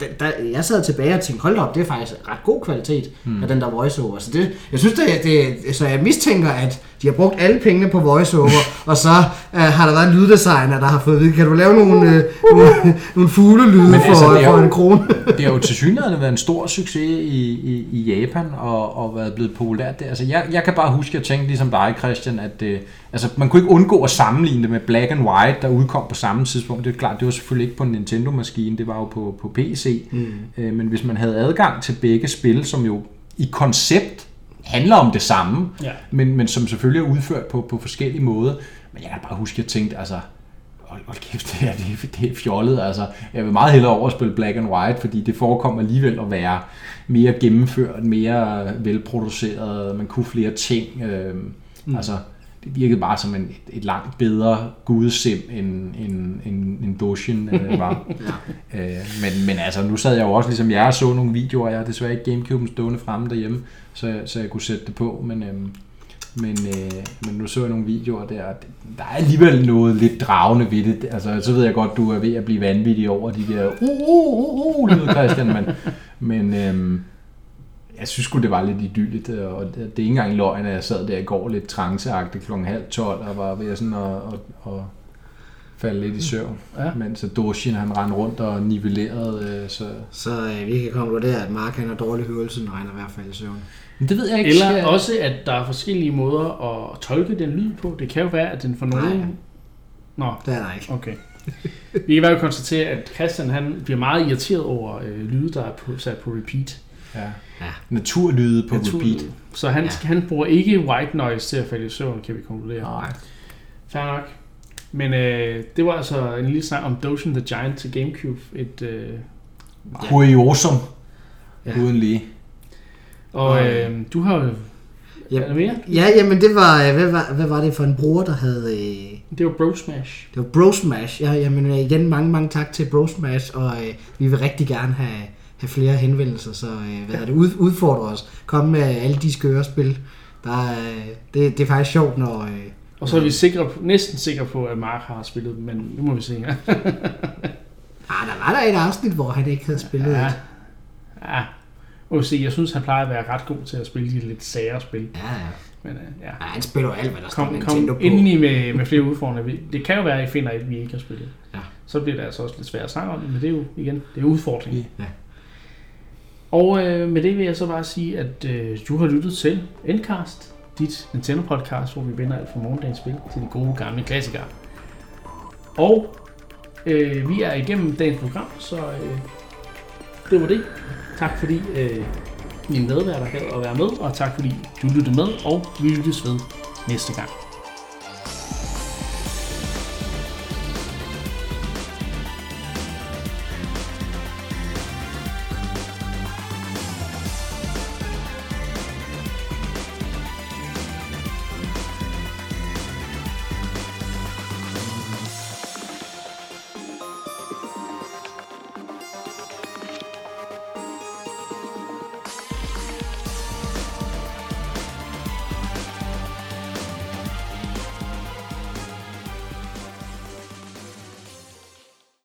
Da, da, jeg sad tilbage og tænkte, hold op, det er faktisk ret god kvalitet mm. af den der voiceover. Så det, jeg synes, det, det, så jeg mistænker, at de har brugt alle pengene på voiceover, og så øh, har der været en lyddesigner, der har fået at vide, kan du lave nogle, øh, nogle, nogle fuglelyde Men for, altså, er for jo- en krone? det har jo til synligheden været en stor succes i, i, i Japan og, og været blevet populært der. Altså, jeg, jeg kan bare huske, at jeg tænkte ligesom dig, Christian, at øh, altså, man kunne ikke undgå at sammenligne det med Black and White, der udkom på samme tidspunkt. Det er klart, det var selvfølgelig ikke på en Nintendo-maskine, det var jo på, på PC. Mm. Øh, men hvis man havde adgang til begge spil, som jo i koncept handler om det samme, Ja. men, men som selvfølgelig er udført på, på forskellige måder. Men jeg kan bare huske, at jeg tænkte, altså, hold, hold kæft, det er, det, det er fjollet. Altså, jeg vil meget hellere overspille Black and White, fordi det forekommer alligevel at være mere gennemført, mere velproduceret, man kunne flere ting. Øh, mm. Altså, det virkede bare som en, et, et langt bedre gudesim, end, end, end, end Doshin øh, var. øh, men, men altså, nu sad jeg jo også ligesom jer og så nogle videoer, jeg har desværre ikke Gamecube'en stående fremme derhjemme, så, så jeg kunne sætte det på, men... Øh, men, øh, men nu så jeg nogle videoer der, der er alligevel noget lidt dragende ved det. Altså, så ved jeg godt, du er ved at blive vanvittig over de der uh, uh, uh, uh, lyder, Christian, men, men øhm, jeg synes sgu, det var lidt idylligt, og det, det er ikke engang løgn, at jeg sad der i går lidt tranceagtigt klokken halv tolv, og var ved sådan at, at, at falde lidt i søvn, Ja. mens Doshin han rendte rundt og nivellerede, øh, så... Så øh, vi kan konkludere, at Mark han har dårlig hørelse, når han er i hvert fald i søvn. Men det ved jeg ikke. Eller skal- også, at der er forskellige måder at tolke den lyd på. Det kan jo være, at den for nogen... Nej. Nå, Det er der ikke. okay. Vi kan i hvert fald konstatere, at Christian han bliver meget irriteret over øh, lyde, der er på, sat på repeat. Ja. Ja. Naturlyde på Naturlyde. repeat. Så han, Ja. han bruger ikke white noise til at falde i søvn, kan vi konkludere. Nej. Fair nok. Men øh, det var altså en lille snak om Doshin the Giant til Gamecube. Et, øh, Ja. Kuriosum. Ja. Uden lige. og øh, du har jo... Ja. Er der mere? Ja, jamen det var, øh, hvad var, hvad var det for en bruger, der havde... Øh, Det var Bro Smash. det var Brosmash. Ja, jamen øh, igen mange, mange tak til Brosmash, og øh, vi vil rigtig gerne have, have flere henvendelser, så øh, hvad ja. det, ud, udfordre os. Kom med alle de skøre spil. Der, er, det, det er faktisk sjovt, når... Øh, Og så er vi sikre, næsten sikre på, at Mark har spillet dem, men nu må vi se. Ja. ah, der var der et afsnit, hvor han ikke havde spillet Ja. ja. ja. Vi se, jeg synes, han plejer at være ret god til at spille de lidt sære spil. Ja, ja. Men øh, ja. ja. han spiller jo alt, hvad der står Kom, Nintendo kom på. endelig med, med flere udfordringer. Det kan jo være, at I finder et, vi ikke har spillet. Ja. Så bliver det altså også lidt svært at snakke om men det er jo igen, det er udfordringen. Ja. Og øh, med det vil jeg så bare sige, at øh, du har lyttet til Endcast, dit Nintendo-podcast, hvor vi vender alt fra morgendagens spil til de gode gamle klassikere. Og øh, vi er igennem dagens program, så øh, det var det. Tak fordi øh, mine medværter gad at være med, og tak fordi du lyttede med, og vi lyttes ved næste gang.